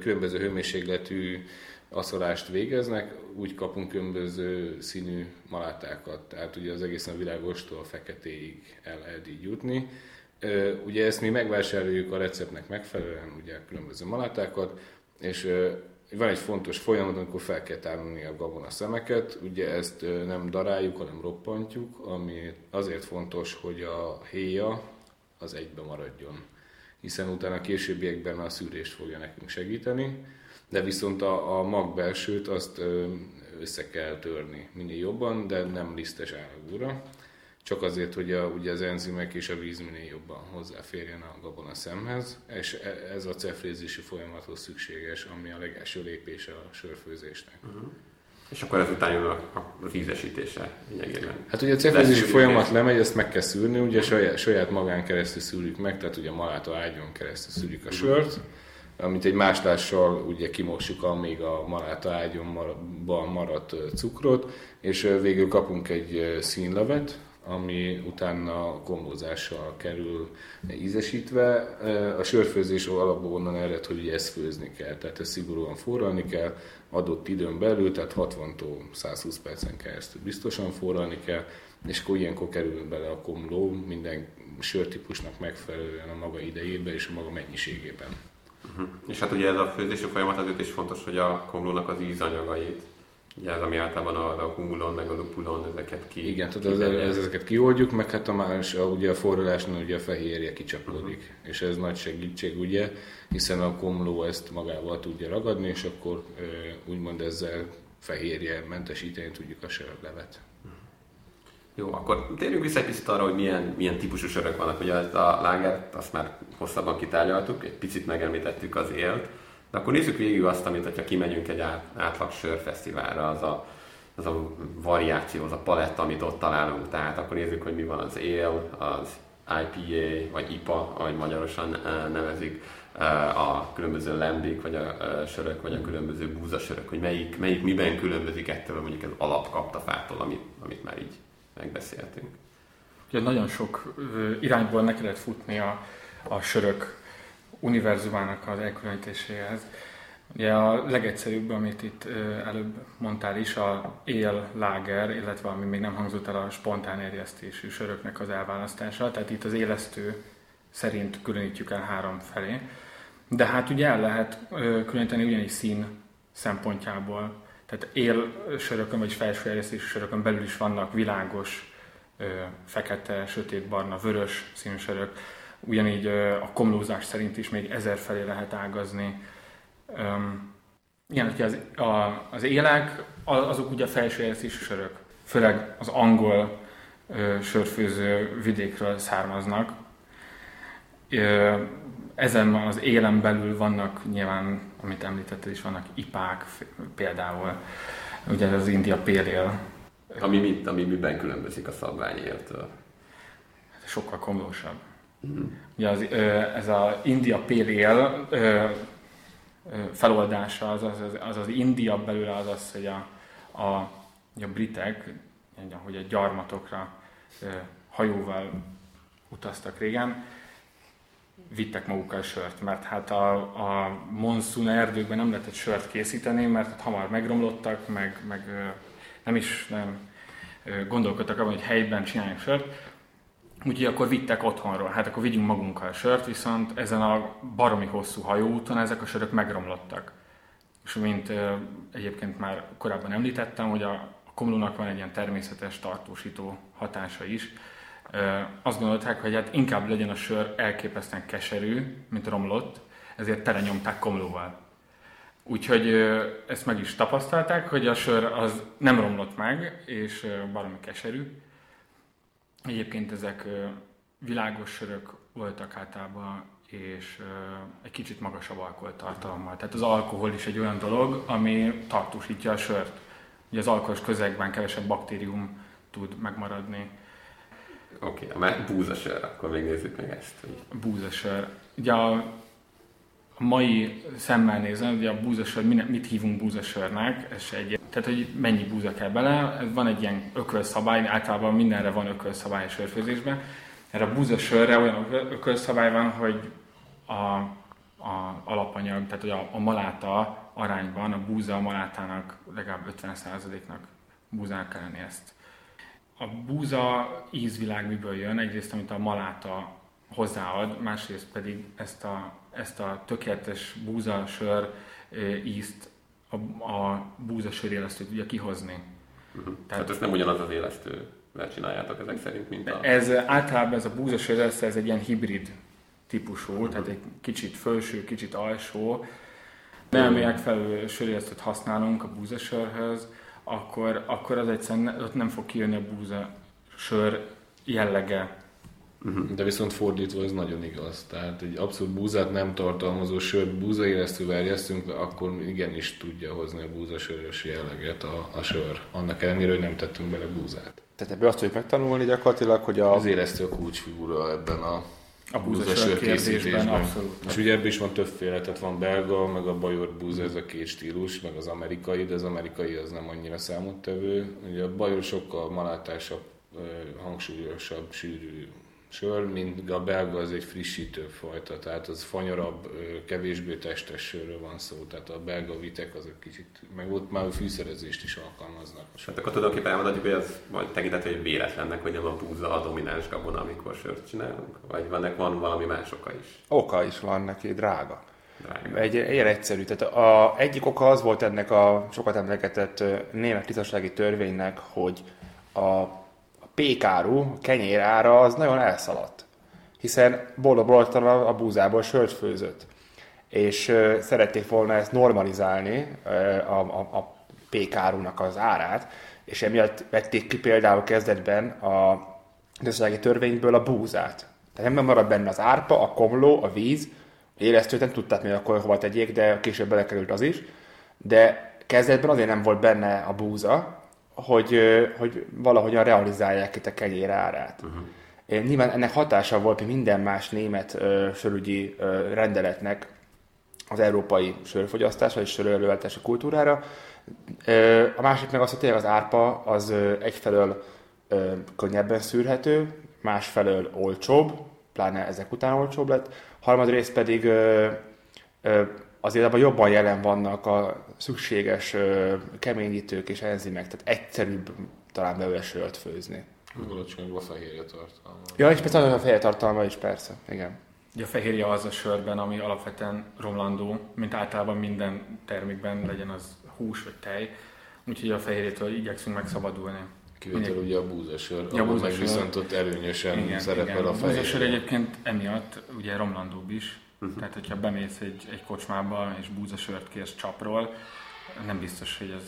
Speaker 5: különböző hőmérsékletű aszolást végeznek, úgy kapunk különböző színű malátákat, tehát ugye az egészen a feketéig el lehet így jutni. Ugye ezt mi megvásároljuk a receptnek megfelelően, ugye különböző malátákat, és van egy fontos folyamat, amikor fel kell tárolni a gabona szemeket, ugye ezt nem daráljuk, hanem roppantjuk, ami azért fontos, hogy a héja az egybe maradjon, hiszen utána a későbbiekben a szűrést fogja nekünk segíteni, de viszont a, a mag belsőt azt össze kell törni minél jobban, de nem lisztes állagúra csak azért, hogy a, ugye az enzimek és a víz minél jobban hozzáférjen a gabona szemhez, és e, ez a cefrézési folyamathoz szükséges, ami a legelső lépés a sörfőzésnek. Uh-huh.
Speaker 2: És akkor ezután jön a, az ízesítése lényegében.
Speaker 5: Hát ugye a cefrézési folyamat lemegy, ezt meg kell szűrni, ugye saját, saját magán keresztül szűrjük meg, tehát ugye a maláta ágyon keresztül szűrjük a sört, amit egy máslással ugye kimossuk, amíg a maláta ágyonban maradt cukrot, és végül kapunk egy színlevet, ami utána kombózással kerül ízesítve. A sörfőzés alapból onnan ered, hogy ezt főzni kell, tehát ezt szigorúan forralni kell, adott időn belül, tehát 60-tól 120 percen keresztül biztosan forralni kell, és akkor ilyenkor kerül bele a komló minden sörtípusnak megfelelően a maga idejében és a maga mennyiségében.
Speaker 2: Uh-huh. És hát ugye ez a főzési folyamat azért is fontos, hogy a komlónak az ízanyagait Ugye ez, ami általában a, a humulon, meg a lupulon, ezeket ki...
Speaker 5: Igen, tehát ez, ezeket kioldjuk, meg hát a más, a, ugye a forralásnál ugye a fehérje kicsapódik, uh-huh. és ez nagy segítség, ugye, hiszen a komló ezt magával tudja ragadni, és akkor úgymond ezzel fehérje mentesíteni tudjuk a sörlevet.
Speaker 2: Jó, akkor térjünk vissza egy picit arra, hogy milyen, milyen típusú sörök vannak. Ugye a lágert, azt már hosszabban kitárgyaltuk, egy picit megemlítettük az élt. De akkor nézzük végig azt, amit ha kimegyünk egy átlag sörfesztiválra, az a, az a variáció, az a paletta, amit ott találunk. Tehát akkor nézzük, hogy mi van az él, az IPA, vagy IPA, ahogy magyarosan eh, nevezik, eh, a különböző lembik, vagy a eh, sörök, vagy a különböző búzasörök, hogy melyik, melyik miben különbözik ettől mondjuk az alapkaptafától, amit, amit már így megbeszéltünk.
Speaker 6: Ugye nagyon sok irányból ne kellett futni a, a sörök univerzumának az elkülönítéséhez. Ugye a legegyszerűbb, amit itt előbb mondtál is, a él, láger, illetve ami még nem hangzott el, a spontán érjesztésű söröknek az elválasztása. Tehát itt az élesztő szerint különítjük el három felé. De hát ugye el lehet különíteni ugyanis szín szempontjából. Tehát él sörökön vagy felső érjesztésű sörökön belül is vannak világos, fekete, sötét, barna, vörös színű sörök Ugyanígy a komlózás szerint is még ezer felé lehet ágazni. Igen, hogy az, a, az élek, azok ugye a felső érszésű sörök. Főleg az angol sörfőző vidékről származnak. Ezen az élen belül vannak nyilván, amit említetted is, vannak ipák például. Ugye az India Pale
Speaker 2: Ami, mit, ami miben különbözik a szabványértől?
Speaker 6: Sokkal komlósabb. Ugye az, ez az India Ale feloldása az az, az, az India belőle az az, hogy a, a, a britek, hogy a gyarmatokra hajóval utaztak régen, vittek magukkal sört, mert hát a, a monszun erdőkben nem lehetett sört készíteni, mert hát hamar megromlottak, meg, meg nem is nem gondolkodtak abban, hogy helyben csinálják sört, Úgyhogy akkor vittek otthonról, hát akkor vigyünk magunkkal sört, viszont ezen a baromi hosszú hajóúton ezek a sörök megromlottak. És mint egyébként már korábban említettem, hogy a komlónak van egy ilyen természetes tartósító hatása is. Azt gondolták, hogy hát inkább legyen a sör elképesztően keserű, mint romlott, ezért telenyomták komlóval. Úgyhogy ezt meg is tapasztalták, hogy a sör az nem romlott meg, és baromi keserű, Egyébként ezek világos sörök voltak általában, és egy kicsit magasabb alkoholtartalommal. Tehát az alkohol is egy olyan dolog, ami tartósítja a sört. Ugye az alkoholos közegben kevesebb baktérium tud megmaradni.
Speaker 2: Oké, okay, mert búzasör, akkor még nézzük meg ezt.
Speaker 6: Hogy... Búzasör. Ugye a, a mai szemmel nézem, ugye a búzasör, mit hívunk búzasörnek, ez egy, tehát hogy mennyi búza kell bele, van egy ilyen ökölszabály, általában mindenre van ökölszabály a sörfőzésben. Erre a búzasörre olyan ökölszabály van, hogy a, a alapanyag, tehát hogy a, a maláta arányban, a búza a malátának legalább 50%-nak búzának kell lenni ezt. A búza ízvilág miből jön? Egyrészt, amit a maláta hozzáad, másrészt pedig ezt a, ezt a tökéletes búzasör ízt a, a búzasör élesztő tudja kihozni.
Speaker 2: Uh-huh. Tehát, Tehát ez nem ugyanaz az élesztő csináljátok ezek szerint, mint a...
Speaker 6: Ez általában ez a búzasör élesztő, ez egy ilyen hibrid típusú, uh-huh. tehát egy kicsit felső, kicsit alsó. Nem megfelelő sörélesztőt használunk a búzasörhöz, akkor, akkor az egyszerűen ott nem fog kijönni a búzasör jellege
Speaker 5: Uh-huh. De viszont fordítva ez nagyon igaz. Tehát egy abszolút búzát nem tartalmazó sört búzaéresztővel erjesztünk, akkor igenis tudja hozni a búzasörös jelleget a, a sör. Annak ellenére, hogy nem tettünk bele búzát.
Speaker 4: Tehát ebből azt tudjuk megtanulni gyakorlatilag, hogy a...
Speaker 5: Az éresztő a kulcsfigura ebben a a búzasör készítésben. Abszolút. És ugye ebben is van többféle, tehát van belga, meg a bajor búza, ez a két stílus, meg az amerikai, de az amerikai az nem annyira számottevő. Ugye a bajor sokkal malátásabb, hangsúlyosabb, sűrű sör, mint a belga az egy frissítő fajta, tehát az fanyorabb, kevésbé testes sörről van szó, tehát a belga vitek azok kicsit, meg ott már fűszerezést is alkalmaznak.
Speaker 2: Hát akkor tulajdonképpen elmondhatjuk, hogy ez majd tekintető, hogy véletlennek, hogy nem a búza a domináns gabona, amikor sört csinálunk? Vagy van, van valami más oka is?
Speaker 4: Oka is van neki, drága. Drága. Egy, ilyen egyszerű. Tehát a, egyik oka az volt ennek a sokat emlegetett német tisztasági törvénynek, hogy a pékáru, kenyér ára az nagyon elszaladt. Hiszen boldog a búzából sört főzött. És uh, szerették volna ezt normalizálni, uh, a, a, a pékárunak az árát, és emiatt vették ki például kezdetben a gazdasági törvényből a búzát. Tehát nem marad benne az árpa, a komló, a víz, élesztőt nem tudták még akkor hova tegyék, de később belekerült az is. De kezdetben azért nem volt benne a búza, hogy, hogy valahogyan realizálják itt a kenyér árát. Uh-huh. Nyilván ennek hatása volt, minden más német ö, sörügyi ö, rendeletnek az európai sörfogyasztásra és sörölőveltési kultúrára. Ö, a másik meg az, hogy tényleg az árpa az ö, egyfelől ö, könnyebben szűrhető, másfelől olcsóbb, pláne ezek után olcsóbb lett, harmadrészt pedig ö, ö, azért abban jobban jelen vannak a szükséges keményítők és enzimek, tehát egyszerűbb talán belőle sört főzni.
Speaker 5: Alacsonyabb a fehérje tartalma.
Speaker 4: Ja, és persze a fehérje tartalma is, persze, igen.
Speaker 6: Ugye a fehérje az a sörben, ami alapvetően romlandó, mint általában minden termékben, legyen az hús vagy tej, úgyhogy a fehérjétől igyekszünk megszabadulni.
Speaker 5: Kivétel ugye a búzasör, ja, búzasör. meg viszont ott előnyösen igen, szerepel igen. a fehérje. A
Speaker 6: búzasör egyébként emiatt ugye romlandóbb is, Uh-huh. Tehát, hogyha bemész egy, egy kocsmába és búzasört kérsz csapról, nem biztos, hogy ez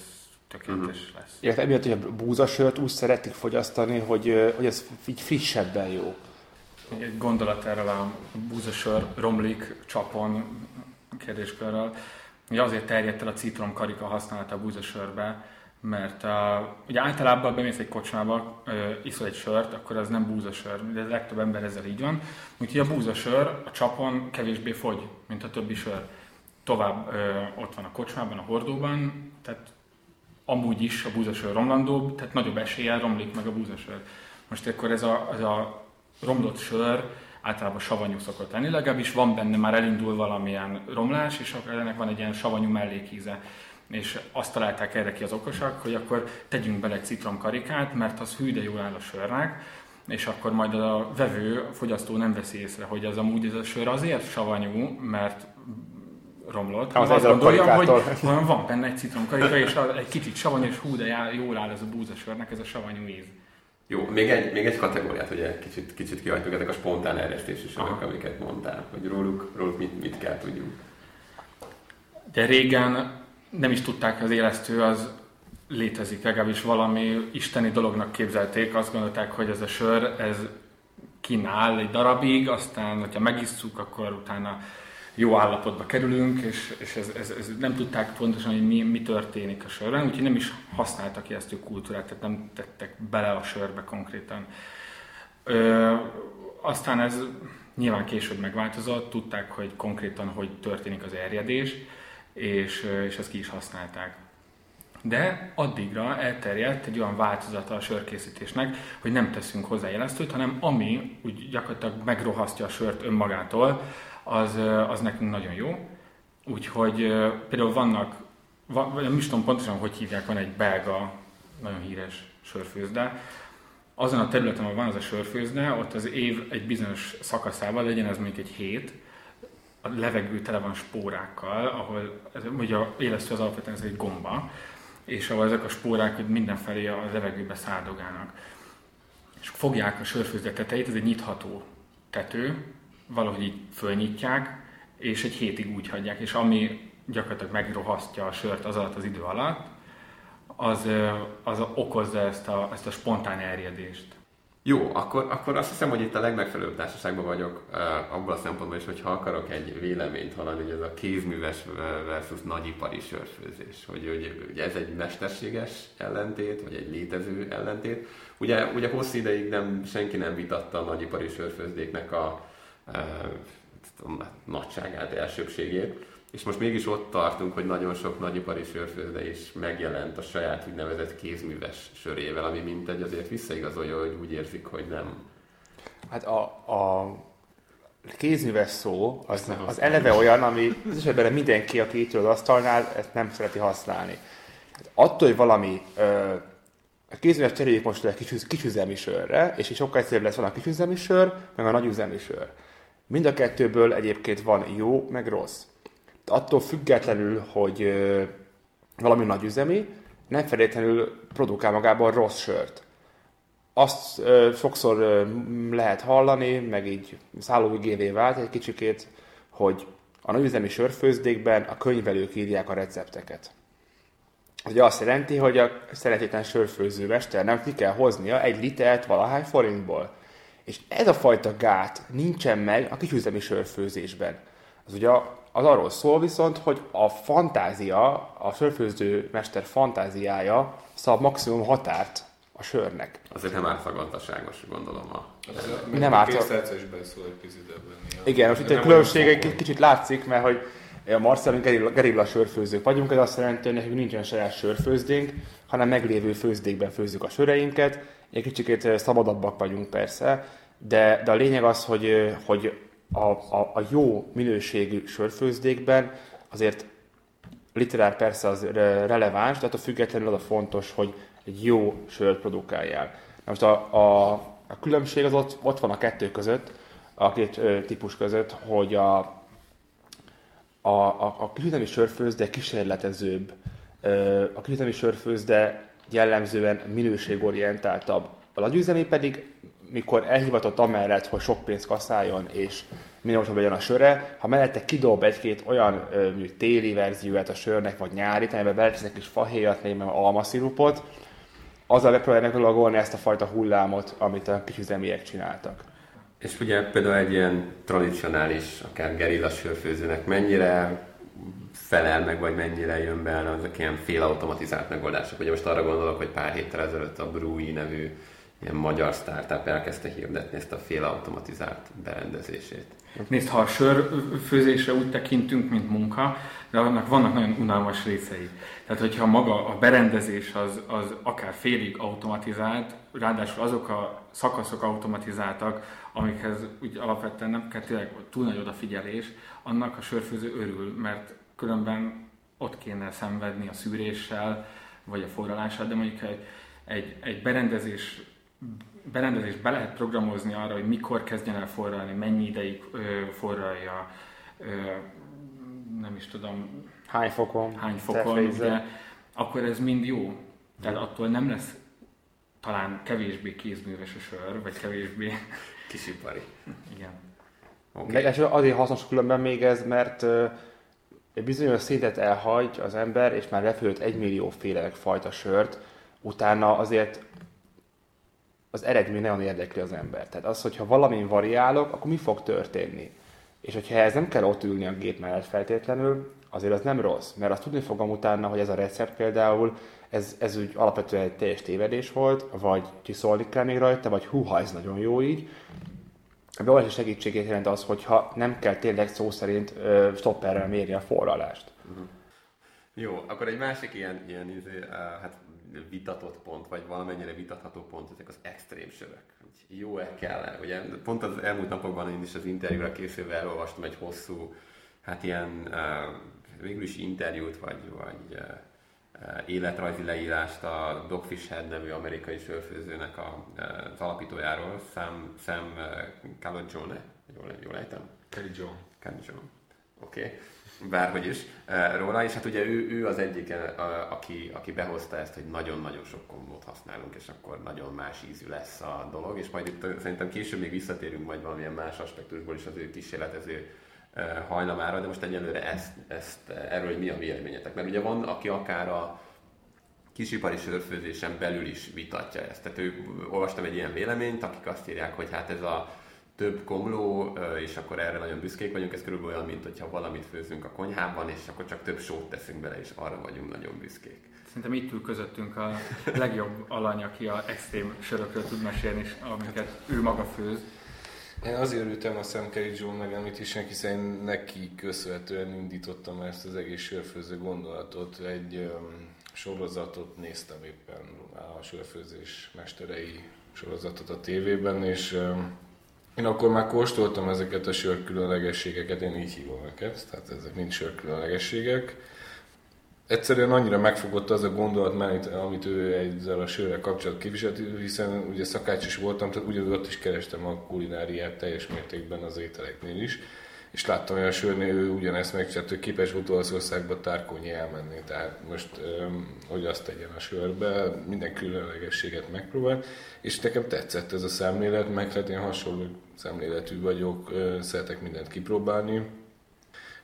Speaker 6: tökéletes uh-huh. lesz.
Speaker 4: Illetve emiatt, hogy a búzasört úgy szeretik fogyasztani, hogy, hogy ez így frissebben jó.
Speaker 6: Egy gondolat erről a búzasör romlik csapon kérdéskörről. Ugye azért terjedt el a citromkarika használata a búzasörbe, mert uh, ugye általában bemész egy kocsmába, uh, iszol egy sört, akkor az nem búzasör, de a legtöbb ember ezzel így van. Úgyhogy a búzasör a csapon kevésbé fogy, mint a többi sör. Tovább uh, ott van a kocsmában, a hordóban, tehát amúgy is a búzasör romlandóbb, tehát nagyobb eséllyel romlik meg a búzasör. Most akkor ez a, ez a romlott sör általában savanyú szokott lenni, legalábbis van benne már elindul valamilyen romlás, és akkor ennek van egy ilyen savanyú mellékíze és azt találták erre ki az okosak, hogy akkor tegyünk bele egy citromkarikát, mert az hű, de jól áll a sörnek, és akkor majd a vevő, a fogyasztó nem veszi észre, hogy az amúgy ez a sör azért savanyú, mert romlott, az azt gondolja, hogy van benne egy citromkarika, és egy kicsit savanyú, és hú, de jól áll ez a búzasörnek, ez a savanyú íz.
Speaker 2: Jó, még egy, még egy kategóriát, hogy kicsit, kicsit kihagytuk ezek a spontán eresztési sörök, amiket mondtál, hogy róluk, róluk mit, mit kell tudjunk.
Speaker 6: De régen nem is tudták, az élesztő az létezik, legalábbis valami isteni dolognak képzelték, azt gondolták, hogy ez a sör, ez kínál egy darabig, aztán, hogyha megisszuk, akkor utána jó állapotba kerülünk, és, és ez, ez, ez, nem tudták pontosan, hogy mi, mi történik a sörben, úgyhogy nem is használtak a kultúrát, tehát nem tettek bele a sörbe konkrétan. Ö, aztán ez Nyilván később megváltozott, tudták, hogy konkrétan hogy történik az erjedés, és, és ezt ki is használták. De addigra elterjedt egy olyan változata a sörkészítésnek, hogy nem teszünk hozzá jelesztőt, hanem ami úgy gyakorlatilag megrohasztja a sört önmagától, az, az nekünk nagyon jó. Úgyhogy például vannak, nem is tudom pontosan, hogy hívják, van egy belga, nagyon híres sörfőzde, azon a területen, ahol van az a sörfőzde, ott az év egy bizonyos szakaszával, legyen ez mondjuk egy hét, a levegő tele van spórákkal, ahol ugye a élesztő az alapvetően ez egy gomba, és ahol ezek a spórák mindenfelé a levegőbe szárdogálnak. És fogják a sörfőzde tetejét, ez egy nyitható tető, valahogy így fölnyitják, és egy hétig úgy hagyják, és ami gyakorlatilag megrohasztja a sört az alatt az idő alatt, az, az okozza ezt a, ezt a spontán erjedést.
Speaker 2: Jó, akkor, akkor azt hiszem, hogy itt a legmegfelelőbb társaságban vagyok abban a szempontból is, hogy ha akarok egy véleményt hallani, hogy ez a kézműves versus nagyipari sörfőzés, hogy, hogy, hogy ez egy mesterséges ellentét, vagy egy létező ellentét. Ugye, ugye hosszú ideig nem, senki nem vitatta a nagyipari sörfőzdéknek a, uh, a nagyságát, elsőbségét. És most mégis ott tartunk, hogy nagyon sok nagyipari sörfőzde is megjelent a saját úgynevezett kézműves sörével, ami mint egy azért visszaigazolja, hogy úgy érzik, hogy nem.
Speaker 4: Hát a, a kézműves szó az, az eleve olyan, ami az esetben mindenki, aki itt az asztalnál, ezt nem szereti használni. Hát attól, hogy valami ö, a kézműves cseréljük most egy kis, kisüzemi sörre, és így sokkal egyszerűbb lesz van a kisüzemi sör, meg a nagyüzemi sör. Mind a kettőből egyébként van jó, meg rossz attól függetlenül, hogy valami nagy üzemi, nem feltétlenül produkál magában rossz sört. Azt ö, sokszor ö, lehet hallani, meg így szállóigévé vált egy kicsikét, hogy a nagyüzemi sörfőzdékben a könyvelők írják a recepteket. Ugye azt jelenti, hogy a szeretetlen sörfőző nem ki kell hoznia egy litert valahány forintból. És ez a fajta gát nincsen meg a kisüzemi sörfőzésben. Az ugye az arról szól viszont, hogy a fantázia, a sörfőző mester fantáziája szab maximum határt a sörnek.
Speaker 2: Azért nem átlagantaságos, gondolom. A...
Speaker 5: Nem átlagantaságos.
Speaker 4: Igen, most itt a különbség egy kicsit látszik, mert hogy a Marcelünk gerilla, gerilla sörfőzők vagyunk, ez azt jelenti, hogy nekünk nincsen saját sörfőzdénk, hanem meglévő főzdékben főzzük a söreinket. Egy kicsit szabadabbak vagyunk persze, de, de a lényeg az, hogy, hogy a, a, a jó minőségű sörfőzdékben azért literár persze az releváns, de attól függetlenül az a fontos, hogy egy jó sört produkáljál. Most a, a, a különbség az ott, ott van a kettő között, a két ö, típus között, hogy a, a, a, a kisüzemi sörfőzde kísérletezőbb, ö, a kisüzemi sörfőzde jellemzően minőségorientáltabb. A nagyüzemi pedig mikor elhivatott amellett, hogy sok pénzt kaszáljon, és minél olcsóbb legyen a söre, ha mellette kidob egy-két olyan ö, téli verzióját a sörnek, vagy nyári, amiben beletesznek kis fahéjat, vagy almaszirupot, azzal megpróbálják meglagolni ezt a fajta hullámot, amit a kis üzemiek csináltak.
Speaker 2: És ugye például egy ilyen tradicionális, akár gerilla sörfőzőnek mennyire felel meg, vagy mennyire jön be azok ilyen félautomatizált megoldások. Ugye most arra gondolok, hogy pár héttel ezelőtt a Brui nevű ilyen magyar startup elkezdte hirdetni ezt a félautomatizált berendezését.
Speaker 6: Nézd, ha a sörfőzésre úgy tekintünk, mint munka, de annak vannak nagyon unalmas részei. Tehát, hogyha maga a berendezés az, az akár félig automatizált, ráadásul azok a szakaszok automatizáltak, amikhez úgy alapvetően nem kell tényleg túl nagy odafigyelés, annak a sörfőző örül, mert különben ott kéne szenvedni a szűréssel, vagy a forralással, de mondjuk egy, egy, egy berendezés berendezést be lehet programozni arra, hogy mikor kezdjen el forralni, mennyi ideig forralja, nem is tudom,
Speaker 4: hány fokon,
Speaker 6: hány fokon ugye, akkor ez mind jó. Tehát attól nem lesz talán kevésbé kézműves a sör, vagy kevésbé...
Speaker 2: Kisipari.
Speaker 6: Igen.
Speaker 4: Okay. Meg azért hasznos különben még ez, mert egy bizonyos szintet elhagy az ember, és már lefőtt egy millió féle fajta sört, utána azért az eredmény nagyon érdekli az ember. Tehát az, hogyha valamin variálok, akkor mi fog történni? És hogyha ez nem kell ott ülni a gép mellett feltétlenül, azért az nem rossz, mert azt tudni fogom utána, hogy ez a recept például, ez, ez úgy alapvetően egy teljes tévedés volt, vagy csiszolni kell még rajta, vagy húha, ez nagyon jó így. A beolvási segítségét jelent az, hogyha nem kell tényleg szó szerint ö, stopperrel mérni a forralást. Uh-huh.
Speaker 2: Jó, akkor egy másik ilyen, ilyen izé, uh, hát vitatott pont, vagy valamennyire vitatható pont, ezek az extrém sörök. Jó-e, kell-e? Ugye pont az elmúlt napokban én is az interjúra készülve elolvastam egy hosszú, hát ilyen uh, végül is interjút, vagy, vagy uh, életrajzi leírást a Dogfish Head nevű amerikai sörfőzőnek a, az alapítójáról, Sam, Sam Calagione, jól, jól ejtem?
Speaker 5: Calagione.
Speaker 2: Calagione. Oké. Okay bárhogy is róla, és hát ugye ő, ő az egyik, aki, aki behozta ezt, hogy nagyon-nagyon sok kombót használunk, és akkor nagyon más ízű lesz a dolog, és majd itt szerintem később még visszatérünk majd valamilyen más aspektusból is az ő kísérletező hajlamára, de most egyelőre ezt, ezt, erről, hogy mi a véleményetek. Mert ugye van, aki akár a kisipari sörfőzésen belül is vitatja ezt. Tehát ő, olvastam egy ilyen véleményt, akik azt írják, hogy hát ez a több komló, és akkor erre nagyon büszkék vagyunk, ez körülbelül olyan, mint hogyha valamit főzünk a konyhában, és akkor csak több sót teszünk bele, és arra vagyunk nagyon büszkék.
Speaker 6: Szerintem itt ül közöttünk a legjobb alany, aki a extrém sörökről tud mesélni, és amiket ő maga főz.
Speaker 5: Én azért örültem a Sam John megemlítésnek, hiszen neki köszönhetően indítottam ezt az egész sörfőző gondolatot. Egy um, sorozatot néztem éppen, a sörfőzés mesterei sorozatot a tévében, és um, én akkor már kóstoltam ezeket a sörkülönlegességeket, én így hívom őket, tehát ezek mind sörkülönlegességek. Egyszerűen annyira megfogott az a gondolat, amit ő ezzel a sörrel kapcsolatban képviselt, hiszen ugye szakács is voltam, tehát ugyanúgy ott is kerestem a kulináriát teljes mértékben az ételeknél is és láttam, hogy a sörnél ő ugyanezt megcsinált, hogy képes volt Olaszországba tárkonyi elmenni. Tehát most, hogy azt tegyen a sörbe, minden különlegességet megpróbált, és nekem tetszett ez a szemlélet, meg hát én hasonló szemléletű vagyok, szeretek mindent kipróbálni,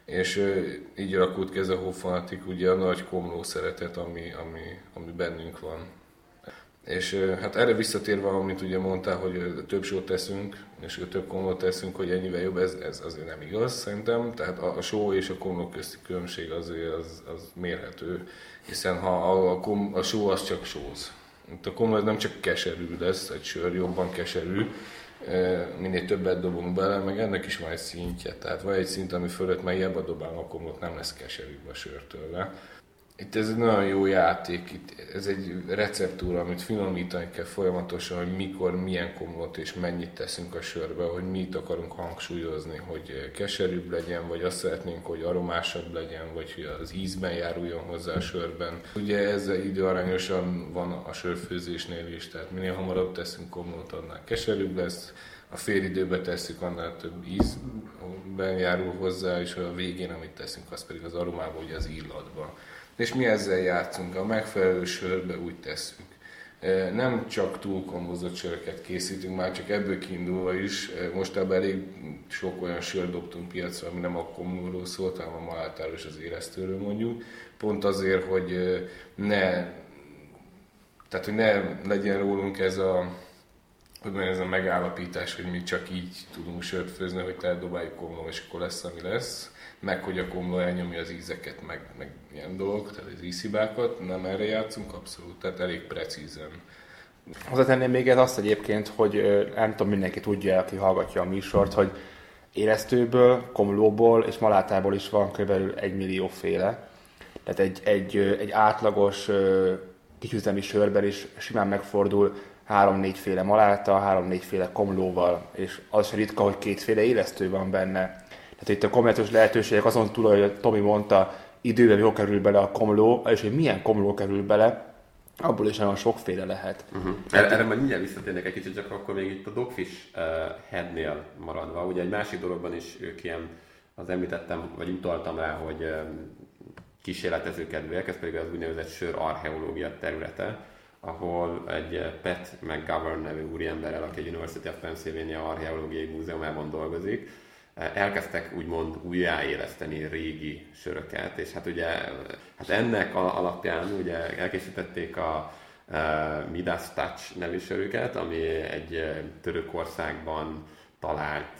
Speaker 5: és így alakult ki ez a hófanatik, ugye a nagy komló szeretet, ami, ami, ami bennünk van. És hát erre visszatérve, amit ugye mondtál, hogy több sót teszünk, és több komlót teszünk, hogy ennyivel jobb, ez, ez azért nem igaz szerintem. Tehát a, a só és a komló közti különbség azért az, az mérhető, hiszen ha a, a, kom, a só az csak sóz. A komló nem csak keserű lesz, egy sör jobban keserű, minél többet dobunk bele, meg ennek is van egy szintje. Tehát van egy szint, ami fölött már hiába dobálom a komlót, nem lesz keserűbb a sörtől. Itt ez egy nagyon jó játék, itt ez egy receptúra, amit finomítani kell folyamatosan, hogy mikor, milyen komlót és mennyit teszünk a sörbe, hogy mit akarunk hangsúlyozni, hogy keserűbb legyen, vagy azt szeretnénk, hogy aromásabb legyen, vagy hogy az ízben járuljon hozzá a sörben. Ugye ez időarányosan van a sörfőzésnél is, tehát minél hamarabb teszünk komlót, annál keserűbb lesz, a félidőbe tesszük, annál több ízben járul hozzá, és a végén, amit teszünk, az pedig az aromába, ugye az illatba. És mi ezzel játszunk, a megfelelő sörbe úgy tesszük. Nem csak túlkombozott söröket készítünk, már csak ebből kiindulva is. Mostában elég sok olyan sör dobtunk piacra, ami nem a komlóról szólt, hanem a malátáról és az éreztőről mondjuk. Pont azért, hogy ne, tehát, hogy ne legyen rólunk ez a, hogy ez a megállapítás, hogy mi csak így tudunk sört főzni, hogy te dobáljuk komló, és akkor lesz, ami lesz meg hogy a komló elnyomja az ízeket, meg, meg ilyen dolgok, tehát az ízhibákat, nem erre játszunk abszolút, tehát elég precízen.
Speaker 4: Hozzátenném még ez azt egyébként, hogy nem tudom, mindenki tudja, aki hallgatja a műsort, hogy éreztőből, komlóból és malátából is van kb. egy millió féle. Tehát egy, egy, egy átlagos kisüzemi sörben is simán megfordul három-négy féle maláta, három-négy féle komlóval, és az se ritka, hogy kétféle élesztő van benne. Tehát itt a kombinációs lehetőségek azon túl, hogy Tomi mondta, időben jól kerül bele a komló, és hogy milyen komló kerül bele, abból is nagyon sokféle lehet.
Speaker 2: Uh-huh. Erre, erre majd mindjárt visszatérnek egy kicsit, csak akkor még itt a Dogfish uh, headnél maradva. Ugye egy másik dologban is ők ilyen, az említettem, vagy utaltam rá, hogy um, kísérletezőkedvűek, ez pedig az úgynevezett sör archeológia területe, ahol egy Pat McGovern nevű úriemberrel, aki egy University of Pennsylvania archeológiai múzeumában dolgozik, elkezdtek úgymond újjáéleszteni régi söröket, és hát ugye hát ennek alapján ugye elkészítették a Midas Touch nevű sörüket, ami egy Törökországban talált,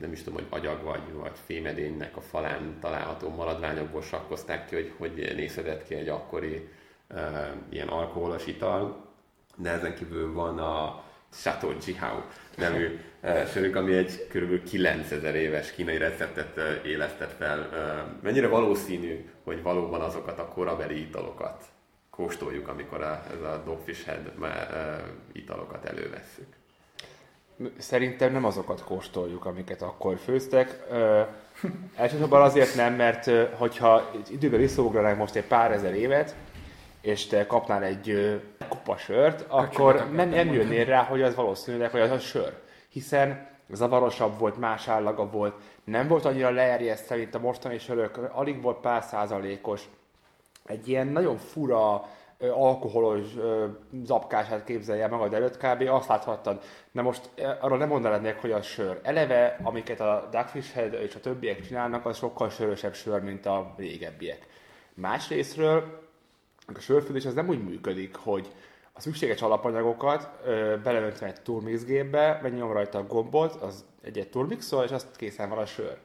Speaker 2: nem is tudom, hogy agyag vagy, vagy fémedénynek a falán található maradványokból sakkozták ki, hogy hogy nézhetett ki egy akkori ilyen alkoholos ital, de ezen kívül van a Chateau Jihao nevű sörünk, ami egy kb. 9000 éves kínai receptet uh, élesztett fel. Uh, mennyire valószínű, hogy valóban azokat a korabeli italokat kóstoljuk, amikor a, ez a Dogfish Head italokat elővesszük?
Speaker 4: Szerintem nem azokat kóstoljuk, amiket akkor főztek. Elsősorban azért nem, mert hogyha időben visszaugranánk most egy pár ezer évet, és te kapnál egy kupa sört, akkor nem, nem jönnél rá, hogy az valószínűleg, hogy az a sör. Hiszen zavarosabb volt, más állaga volt, nem volt annyira leerjesztve, mint a mostani sörök, alig volt pár százalékos. Egy ilyen nagyon fura, alkoholos zapkását képzelje magad előtt, kb. azt láthattad. Na most arról nem mondanád hogy a sör. Eleve, amiket a Duckfish Head és a többiek csinálnak, az sokkal sörösebb sör, mint a régebbiek. Másrésztről a sörfőzés az nem úgy működik, hogy a szükséges alapanyagokat beleöntve egy turmixgépbe, megnyom rajta a gombot, az egy-egy turmixol, és azt készen van a sör.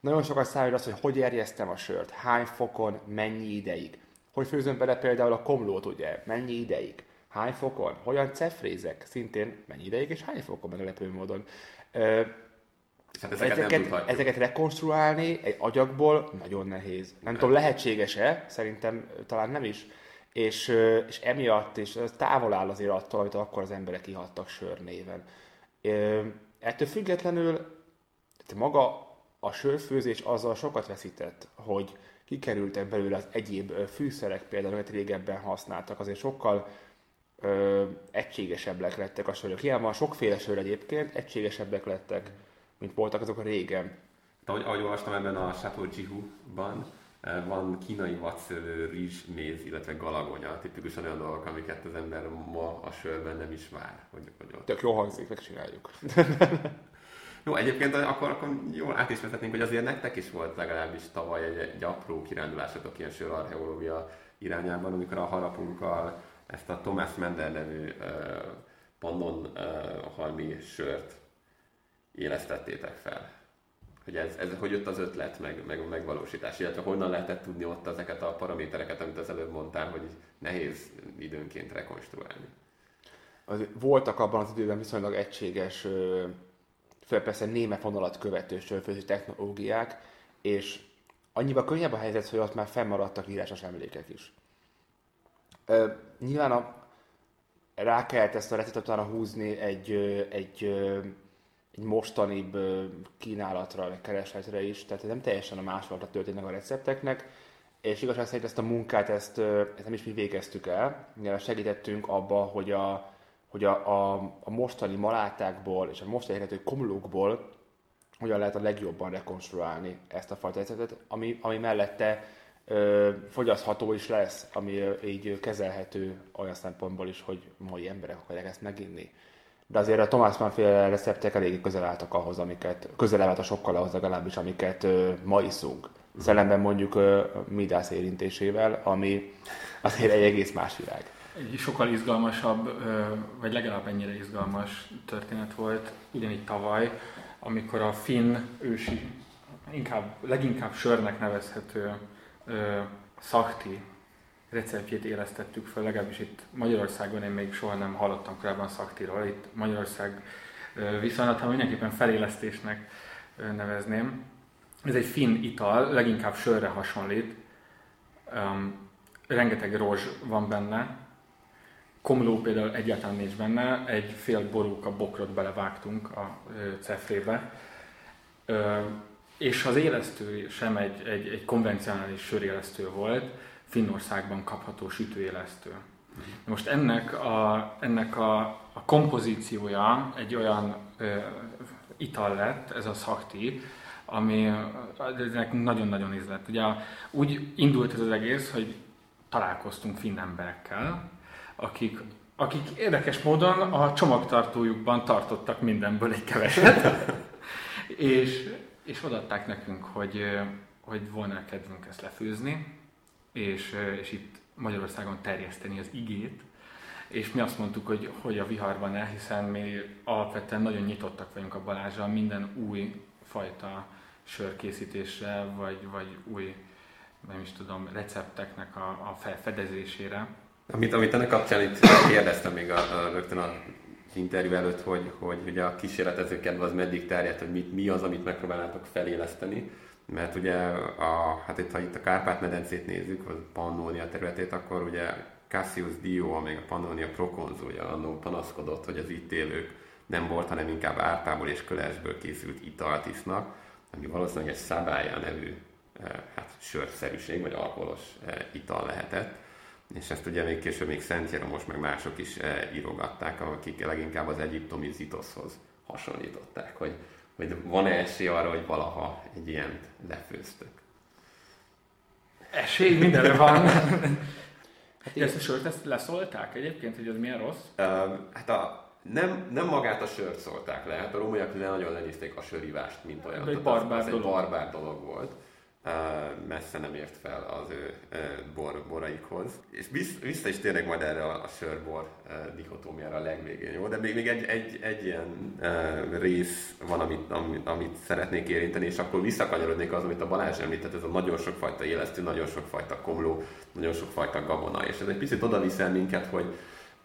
Speaker 4: Nagyon sokat számít az, hogy hogy erjesztem a sört, hány fokon, mennyi ideig. Hogy főzöm bele például a komlót, ugye, mennyi ideig, hány fokon, hogyan cefrézek, szintén mennyi ideig, és hány fokon meglepő módon. Hát ezeket, ezeket, ezeket rekonstruálni egy agyagból nagyon nehéz. Nem tudom, lehetséges-e? Szerintem talán nem is. És, és emiatt, ez távol áll azért attól, amit akkor az emberek ihattak sör néven. Ettől függetlenül maga a sörfőzés azzal sokat veszített, hogy kikerültek belőle az egyéb fűszerek, például, amit régebben használtak, azért sokkal ö, egységesebbek lettek a sörök. Ilyen van sokféle sör egyébként, egységesebbek lettek mint voltak azok a régen.
Speaker 2: De ahogy, ahogy olvastam ebben a Chateau Jihu-ban, van kínai vadszőlő, rizs, méz, illetve galagonya, tipikusan olyan dolgok, amiket az ember ma a sörben nem is vár. Hogy, hogy
Speaker 4: ott... Tök jó hangzik, megcsináljuk.
Speaker 2: jó, egyébként akkor, akkor jól át is vezetnénk, hogy azért nektek is volt legalábbis tavaly egy, egy apró kirándulásotok ilyen sörarcheológia irányában, amikor a harapunkkal ezt a Thomas Mender nevű uh, pannon uh, halmi sört élesztettétek fel? Hogy, ez, ez, hogy jött az ötlet, meg, meg a megvalósítás, illetve honnan lehetett tudni ott ezeket a paramétereket, amit az előbb mondtál, hogy nehéz időnként rekonstruálni?
Speaker 4: Az, voltak abban az időben viszonylag egységes, főleg persze német vonalat követő sörfőző technológiák, és annyiba könnyebb a helyzet, hogy ott már fennmaradtak írásos emlékek is. nyilván a, rá kellett ezt a receptet húzni egy, egy egy mostanibb kínálatra, vagy keresletre is, tehát nem teljesen a másolatra történnek a recepteknek, és igazság szerint ezt a munkát, ezt, ezt nem is mi végeztük el, mivel segítettünk abba, hogy a, hogy a, a, a mostani malátákból és a mostani eredető komlókból hogyan lehet a legjobban rekonstruálni ezt a fajta receptet, ami, ami mellette ö, fogyasztható is lesz, ami ö, így kezelhető olyan szempontból is, hogy mai emberek akarják ezt meginni de azért a Thomas Mann féle receptek eléggé közel álltak ahhoz, amiket, közel állt a sokkal ahhoz legalábbis, amiket ö, ma iszunk. Szellemben mondjuk ö, Midász érintésével, ami azért egy egész más világ.
Speaker 6: Egy sokkal izgalmasabb, ö, vagy legalább ennyire izgalmas történet volt ugyanígy tavaly, amikor a finn ősi, inkább, leginkább sörnek nevezhető ö, szakti receptjét élesztettük fel, legalábbis itt Magyarországon én még soha nem hallottam korábban szaktiról. Itt Magyarország viszonylat, ha mindenképpen felélesztésnek nevezném. Ez egy finn ital, leginkább sörre hasonlít. Um, rengeteg rozs van benne, komló például egyáltalán nincs benne, egy fél borúka bokrot belevágtunk a cefrébe. És az élesztő sem egy, egy, egy konvencionális sörélesztő volt, Finnországban kapható sütőélesztő. Most ennek a, ennek a, a kompozíciója egy olyan ö, ital lett, ez a szakti, ami nagyon-nagyon ízlett. Ugye úgy indult ez az egész, hogy találkoztunk finn emberekkel, akik, akik érdekes módon a csomagtartójukban tartottak mindenből egy keveset, és, és odaadták nekünk, hogy, hogy volna kedvünk ezt lefőzni, és, és itt Magyarországon terjeszteni az igét, és mi azt mondtuk, hogy, hogy a viharban el, hiszen mi alapvetően nagyon nyitottak vagyunk a Balázsral minden új fajta sörkészítésre, vagy, vagy új, nem is tudom, recepteknek a, a felfedezésére.
Speaker 2: Amit, amit ennek kapcsán itt kérdeztem még a, a, rögtön a interjú előtt, hogy, hogy ugye a kísérletező kedve az meddig terjedt, hogy mit, mi az, amit megpróbálnátok feléleszteni. Mert ugye, a, hát itt, ha itt a Kárpát-medencét nézzük, a Pannonia területét, akkor ugye Cassius Dio, amíg a Pannonia prokonzulja, annó panaszkodott, hogy az itt élők nem volt, hanem inkább árpából és kölesből készült italt isznak, ami valószínűleg egy szabálya nevű eh, hát, sörszerűség, vagy alkoholos eh, ital lehetett. És ezt ugye még később még Szent Jeromos, meg mások is eh, írogatták, akik leginkább az egyiptomi zitoszhoz hasonlították, hogy, hogy van-e esély arra, hogy valaha egy ilyent lefőztök.
Speaker 6: Esély mindenre van. hát ezt a sört ezt leszólták egyébként, hogy az milyen rossz?
Speaker 2: Uh, hát a, nem, nem magát a sört szólták le, hát a rómaiak nagyon lenézték a sörívást, mint olyan.
Speaker 6: egy barbár,
Speaker 2: az,
Speaker 6: dolog.
Speaker 2: egy barbár dolog volt. Messze nem ért fel az ő bor, boraikhoz. És vissza is tényleg majd erre a, sör-bor dichotómiára a legvégén, jó? De még, még egy, egy, egy ilyen rész van, amit, amit, amit szeretnék érinteni, és akkor visszakanyarodnék az, amit a Balázs említett, ez a nagyon sokfajta élesztő, nagyon sokfajta komló, nagyon sokfajta gabona, és ez egy picit oda viszel minket, hogy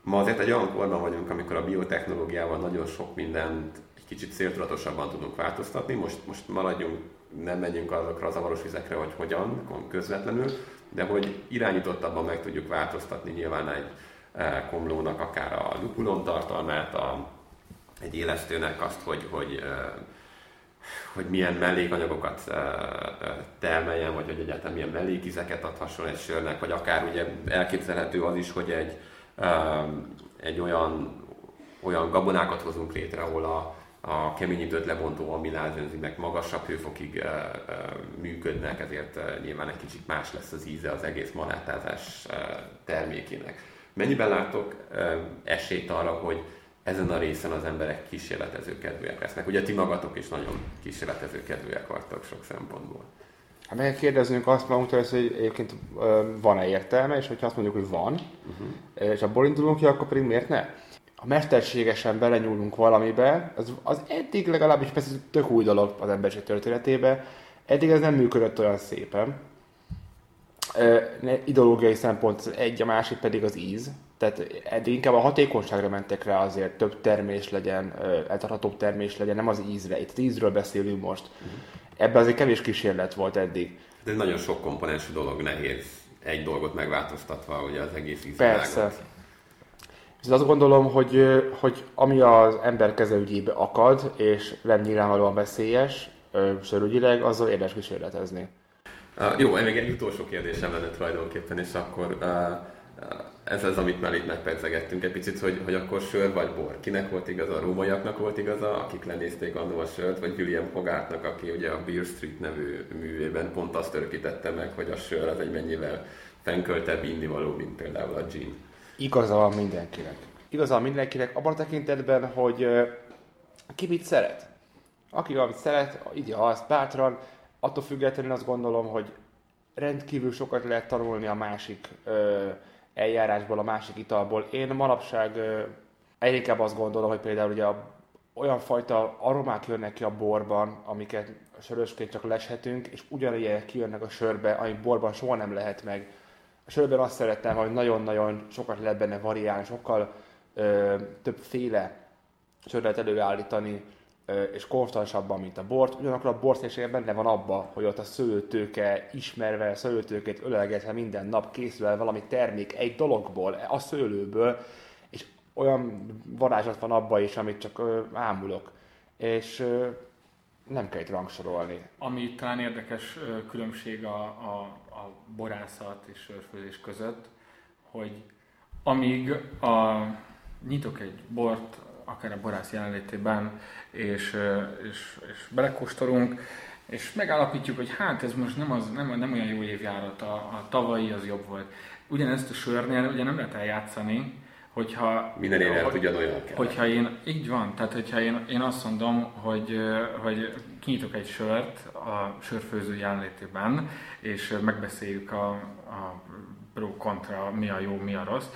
Speaker 2: Ma azért egy olyan korban vagyunk, amikor a biotechnológiával nagyon sok mindent kicsit céltudatosabban tudunk változtatni. Most, most maradjunk, nem menjünk azokra a zavaros vizekre, hogy hogyan közvetlenül, de hogy irányítottabban meg tudjuk változtatni nyilván egy eh, komlónak akár a lupulon tartalmát, a, egy élesztőnek azt, hogy, hogy eh, hogy milyen mellékanyagokat eh, termeljen, vagy hogy egyáltalán milyen mellékizeket adhasson egy sörnek, vagy akár ugye elképzelhető az is, hogy egy, egy olyan, olyan gabonákat hozunk létre, ahol a, a keményítőt lebontó amilázenzimek magasabb hőfokig működnek, ezért nyilván egy kicsit más lesz az íze az egész malátázás termékének. Mennyiben látok esélyt arra, hogy ezen a részen az emberek kísérletezőkedvűek lesznek? Ugye ti magatok is nagyon kísérletezőkedvűek vagytok sok szempontból.
Speaker 4: Hát meg kérdeznünk azt magunktól, hogy egyébként van-e értelme, és hogyha azt mondjuk, hogy van, uh-huh. és abból indulunk ki, akkor pedig miért ne? Ha mesterségesen belenyúlunk valamibe, az, az eddig legalábbis persze tök új dolog az emberiség történetébe, eddig ez nem működött olyan szépen. Ideológiai szempont egy, a másik pedig az íz. Tehát eddig inkább a hatékonyságra mentek rá azért, több termés legyen, eltarthatóbb termés legyen, nem az ízre. Itt az ízről beszélünk most. Ebben azért kevés kísérlet volt eddig.
Speaker 2: De nagyon sok komponensű dolog, nehéz egy dolgot megváltoztatva ugye az egész
Speaker 4: ízvilágot. Persze. Viszont azt gondolom, hogy, hogy ami az ember kezelügyébe akad, és nem nyilvánvalóan veszélyes, sörügyileg, azzal érdemes kísérletezni.
Speaker 2: Uh, jó, még egy utolsó kérdésem lenne tulajdonképpen, és akkor uh, ez az, amit már itt megpercegettünk egy picit, hogy, hogy akkor sör vagy bor. Kinek volt igaza? A rómaiaknak volt igaza, akik lenézték annó a sört, vagy William Hogarthnak, aki ugye a Beer Street nevű művében pont azt örökítette meg, hogy a sör az egy mennyivel fenköltebb innivaló, mint például a gin.
Speaker 4: Igaza van mindenkinek. Igaza van mindenkinek abban a tekintetben, hogy ki mit szeret. Aki amit szeret, így azt bátran, attól függetlenül azt gondolom, hogy rendkívül sokat lehet tanulni a másik ö, eljárásból, a másik italból. Én manapság egyre inkább azt gondolom, hogy például ugye a, olyan fajta aromák jönnek ki a borban, amiket sörösként csak leshetünk, és ugyanilyen kijönnek a sörbe, ami borban soha nem lehet meg. A sörben azt szerettem, hogy nagyon-nagyon sokat lehet benne variálni, sokkal ö, többféle sör lehet előállítani, és konstansabban, mint a bort. Ugyanakkor a borszélsége benne van abba, hogy ott a szőlőtőke ismerve, a szőlőtőkét ölelgetve minden nap készül el valami termék egy dologból, a szőlőből, és olyan varázslat van abba is, amit csak ámulok. És nem kell itt rangsorolni.
Speaker 6: Ami talán érdekes különbség a, a, a borászat és sörfőzés között, hogy amíg a, nyitok egy bort, akár a borász jelenlétében, és, és, és belekóstolunk, és megállapítjuk, hogy hát ez most nem, az, nem, nem olyan jó évjárat, a, a tavalyi az jobb volt. Ugyanezt a sörnél ugye nem lehet eljátszani, hogyha...
Speaker 2: Minden évet ugyanolyan kell.
Speaker 6: Hogyha én, így van, tehát hogyha én, én azt mondom, hogy, hogy kinyitok egy sört a sörfőző jelenlétében, és megbeszéljük a, a pro kontra, mi a jó, mi a rossz,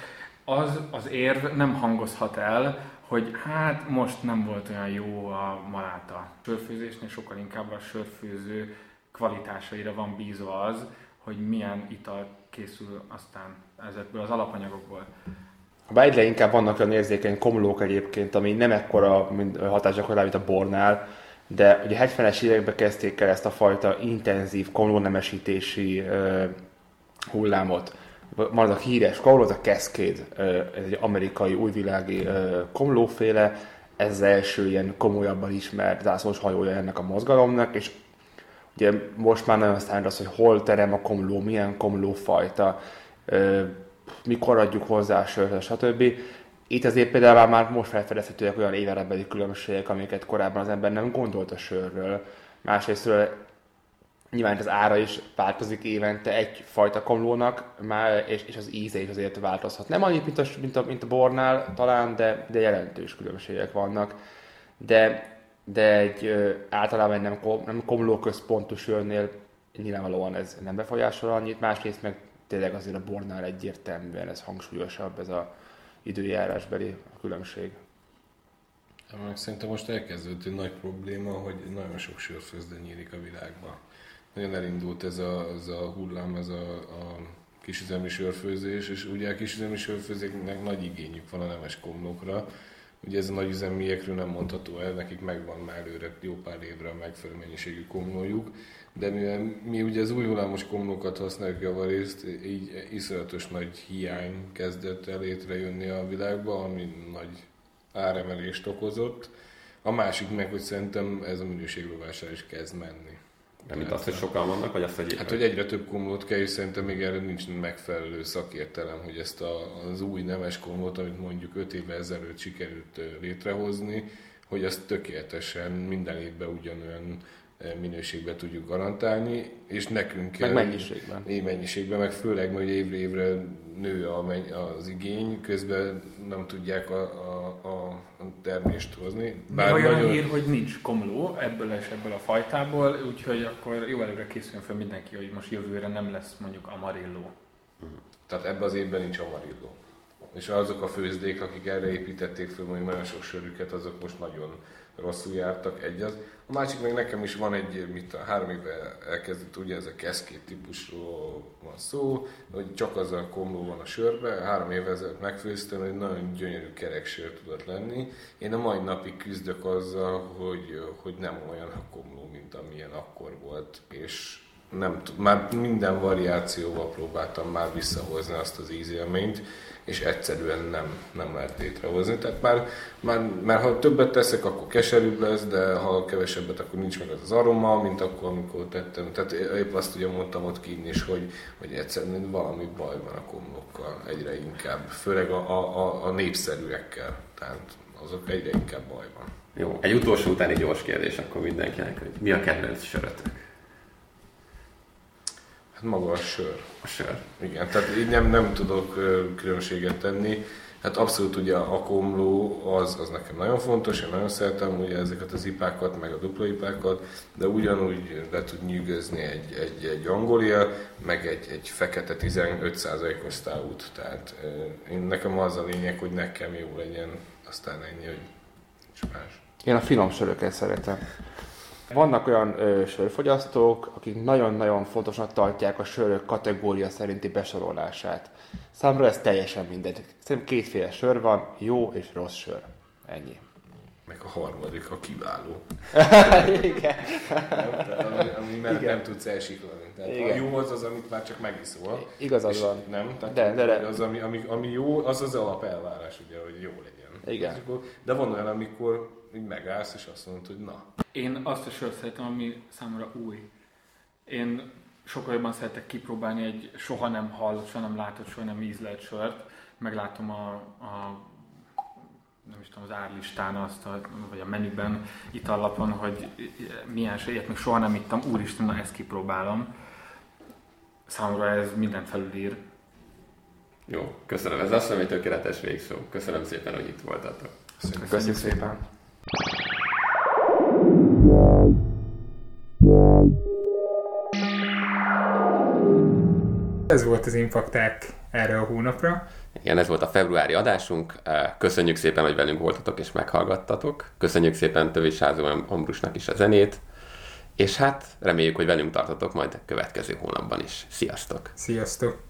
Speaker 6: az az érv nem hangozhat el, hogy hát most nem volt olyan jó a maláta. A sörfőzésnél sokkal inkább a sörfőző kvalitásaira van bízva az, hogy milyen ital készül aztán ezekből az alapanyagokból.
Speaker 4: Bár egyre inkább vannak olyan érzékeny komlók egyébként, ami nem ekkora mint hatásgyakorlás, mint a bornál, de ugye 70-es években kezdték el ezt a fajta intenzív komlónemesítési uh, hullámot. Az a híres komló, az a Cascade, uh, ez egy amerikai újvilági uh, komlóféle, ez az első ilyen komolyabban ismert zászlós hajója ennek a mozgalomnak, és ugye most már nagyon sztárd az, hogy hol terem a komló, milyen komlófajta, mikor adjuk hozzá a sört, stb. Itt azért például már most felfedezhetőek olyan éverebeli különbségek, amiket korábban az ember nem gondolt a sörről. Másrészt nyilván az ára is változik évente egyfajta komlónak, már, és, és az íze is azért változhat. Nem annyit, mint a, mint a, mint a bornál talán, de, de jelentős különbségek vannak. De, de egy ö, általában nem, nem komló központú sörnél nyilvánvalóan ez nem befolyásol annyit, másrészt meg tényleg azért a bornál egyértelműen ez hangsúlyosabb, ez a időjárásbeli különbség.
Speaker 5: Szerintem most elkezdődött egy nagy probléma, hogy nagyon sok sörfőzde nyílik a világban. Nagyon elindult ez a, ez a hullám, ez a, a kisüzemi sörfőzés, és ugye a kisüzemi sörfőzéknek nagy igényük van a nemes komlókra. Ugye ez a nagy üzemiekről nem mondható el, nekik megvan már előre jó pár évre a megfelelő mennyiségű komlójuk, de mivel mi ugye az új hullámos komlókat használjuk javarészt, így iszonyatos nagy hiány kezdett el létrejönni a világba, ami nagy áremelést okozott. A másik meg, hogy szerintem ez a minőséglovásra is kezd menni.
Speaker 2: Nem, mint azt, hogy sokan vannak, vagy azt, hogy...
Speaker 5: Hát, hogy egyre több komlót kell, és szerintem még erre nincs megfelelő szakértelem, hogy ezt a, az új nemes komlót, amit mondjuk 5 évvel ezelőtt sikerült létrehozni, hogy azt tökéletesen minden évben ugyanolyan minőségben tudjuk garantálni, és nekünk
Speaker 4: meg mennyiségben.
Speaker 5: Meg mennyiségben, meg főleg, hogy évre évre nő az igény, közben nem tudják a, a, a termést hozni.
Speaker 6: Bár olyan nagyon... hír, hogy nincs komló ebből és ebből a fajtából, úgyhogy akkor jó előre készüljön fel mindenki, hogy most jövőre nem lesz mondjuk amarillo.
Speaker 5: Tehát ebben az évben nincs amarillo. És azok a főzdék, akik erre építették föl mondjuk nagyon sok sörüket, azok most nagyon rosszul jártak, egy az. A másik meg nekem is van egy, mit a három éve elkezdett, ugye ez a keszkét típusról van szó, hogy csak az a komló van a sörbe, három éve ezelőtt megfőztem, hogy nagyon gyönyörű sör tudott lenni. Én a mai napig küzdök azzal, hogy, hogy nem olyan a komló, mint amilyen akkor volt, és nem tud, már minden variációval próbáltam már visszahozni azt az ízélményt, és egyszerűen nem, nem lehet létrehozni. Tehát már, már, már ha többet teszek, akkor keserűbb lesz, de ha kevesebbet, akkor nincs meg az, az aroma, mint akkor, amikor tettem. Tehát épp azt ugye mondtam ott kín is, hogy, hogy egyszerűen valami baj van a komlokkal egyre inkább, főleg a, a, a, a népszerűekkel. Tehát azok egyre inkább baj van.
Speaker 2: Jó, egy utolsó utáni gyors kérdés akkor mindenkinek, hogy mi a kedvenc sörötök?
Speaker 5: Hát maga a sör.
Speaker 2: A sör.
Speaker 5: Igen, tehát így nem, nem tudok különbséget tenni. Hát abszolút ugye a komló az, az nekem nagyon fontos, én nagyon szeretem ugye ezeket az ipákat, meg a dupla ipákat, de ugyanúgy le tud nyűgözni egy, egy, egy angolia, meg egy, egy fekete 15%-os stout. Tehát én, nekem az a lényeg, hogy nekem jó legyen, aztán ennyi, hogy nincs más.
Speaker 4: Én a finom söröket szeretem. Vannak olyan ö, sörfogyasztók, akik nagyon-nagyon fontosnak tartják a sörök kategória szerinti besorolását. Számomra ez teljesen mindegy. Szerintem kétféle sör van, jó és rossz sör. Ennyi.
Speaker 5: Meg a harmadik, a kiváló.
Speaker 4: Igen.
Speaker 5: Ami, ami nem, nem tudsz elsiklani. Tehát Igen. a jó az az, amit már csak megiszol.
Speaker 4: Igazad van.
Speaker 5: Nem? Tehát de, de, de. Az, ami, ami, ami jó, az az alapelvárás, ugye, hogy jó legyen.
Speaker 4: Igen.
Speaker 5: De van olyan, amikor így megállsz, és azt mondod, hogy na.
Speaker 6: Én azt a sört szeretem, ami számomra új. Én sokkal jobban szeretek kipróbálni egy soha nem hallott, soha nem látott, soha nem ízlelt sört. Meglátom a, a nem is tudom, az árlistán azt, a, vagy a menüben, itallapon, hogy milyen ilyet még soha nem ittam, úristen, na ezt kipróbálom. Számomra ez minden felülír.
Speaker 2: Jó, köszönöm. Ez azt hiszem egy tökéletes végszó. Köszönöm szépen, hogy itt voltatok.
Speaker 4: Köszönjük, Köszönjük szépen.
Speaker 1: Ez volt az Impakták erre a hónapra.
Speaker 2: Igen, ez volt a februári adásunk. Köszönjük szépen, hogy velünk voltatok és meghallgattatok. Köszönjük szépen Tövis Házó Ambrusnak is a zenét. És hát reméljük, hogy velünk tartotok majd a következő hónapban is. Sziasztok!
Speaker 1: Sziasztok!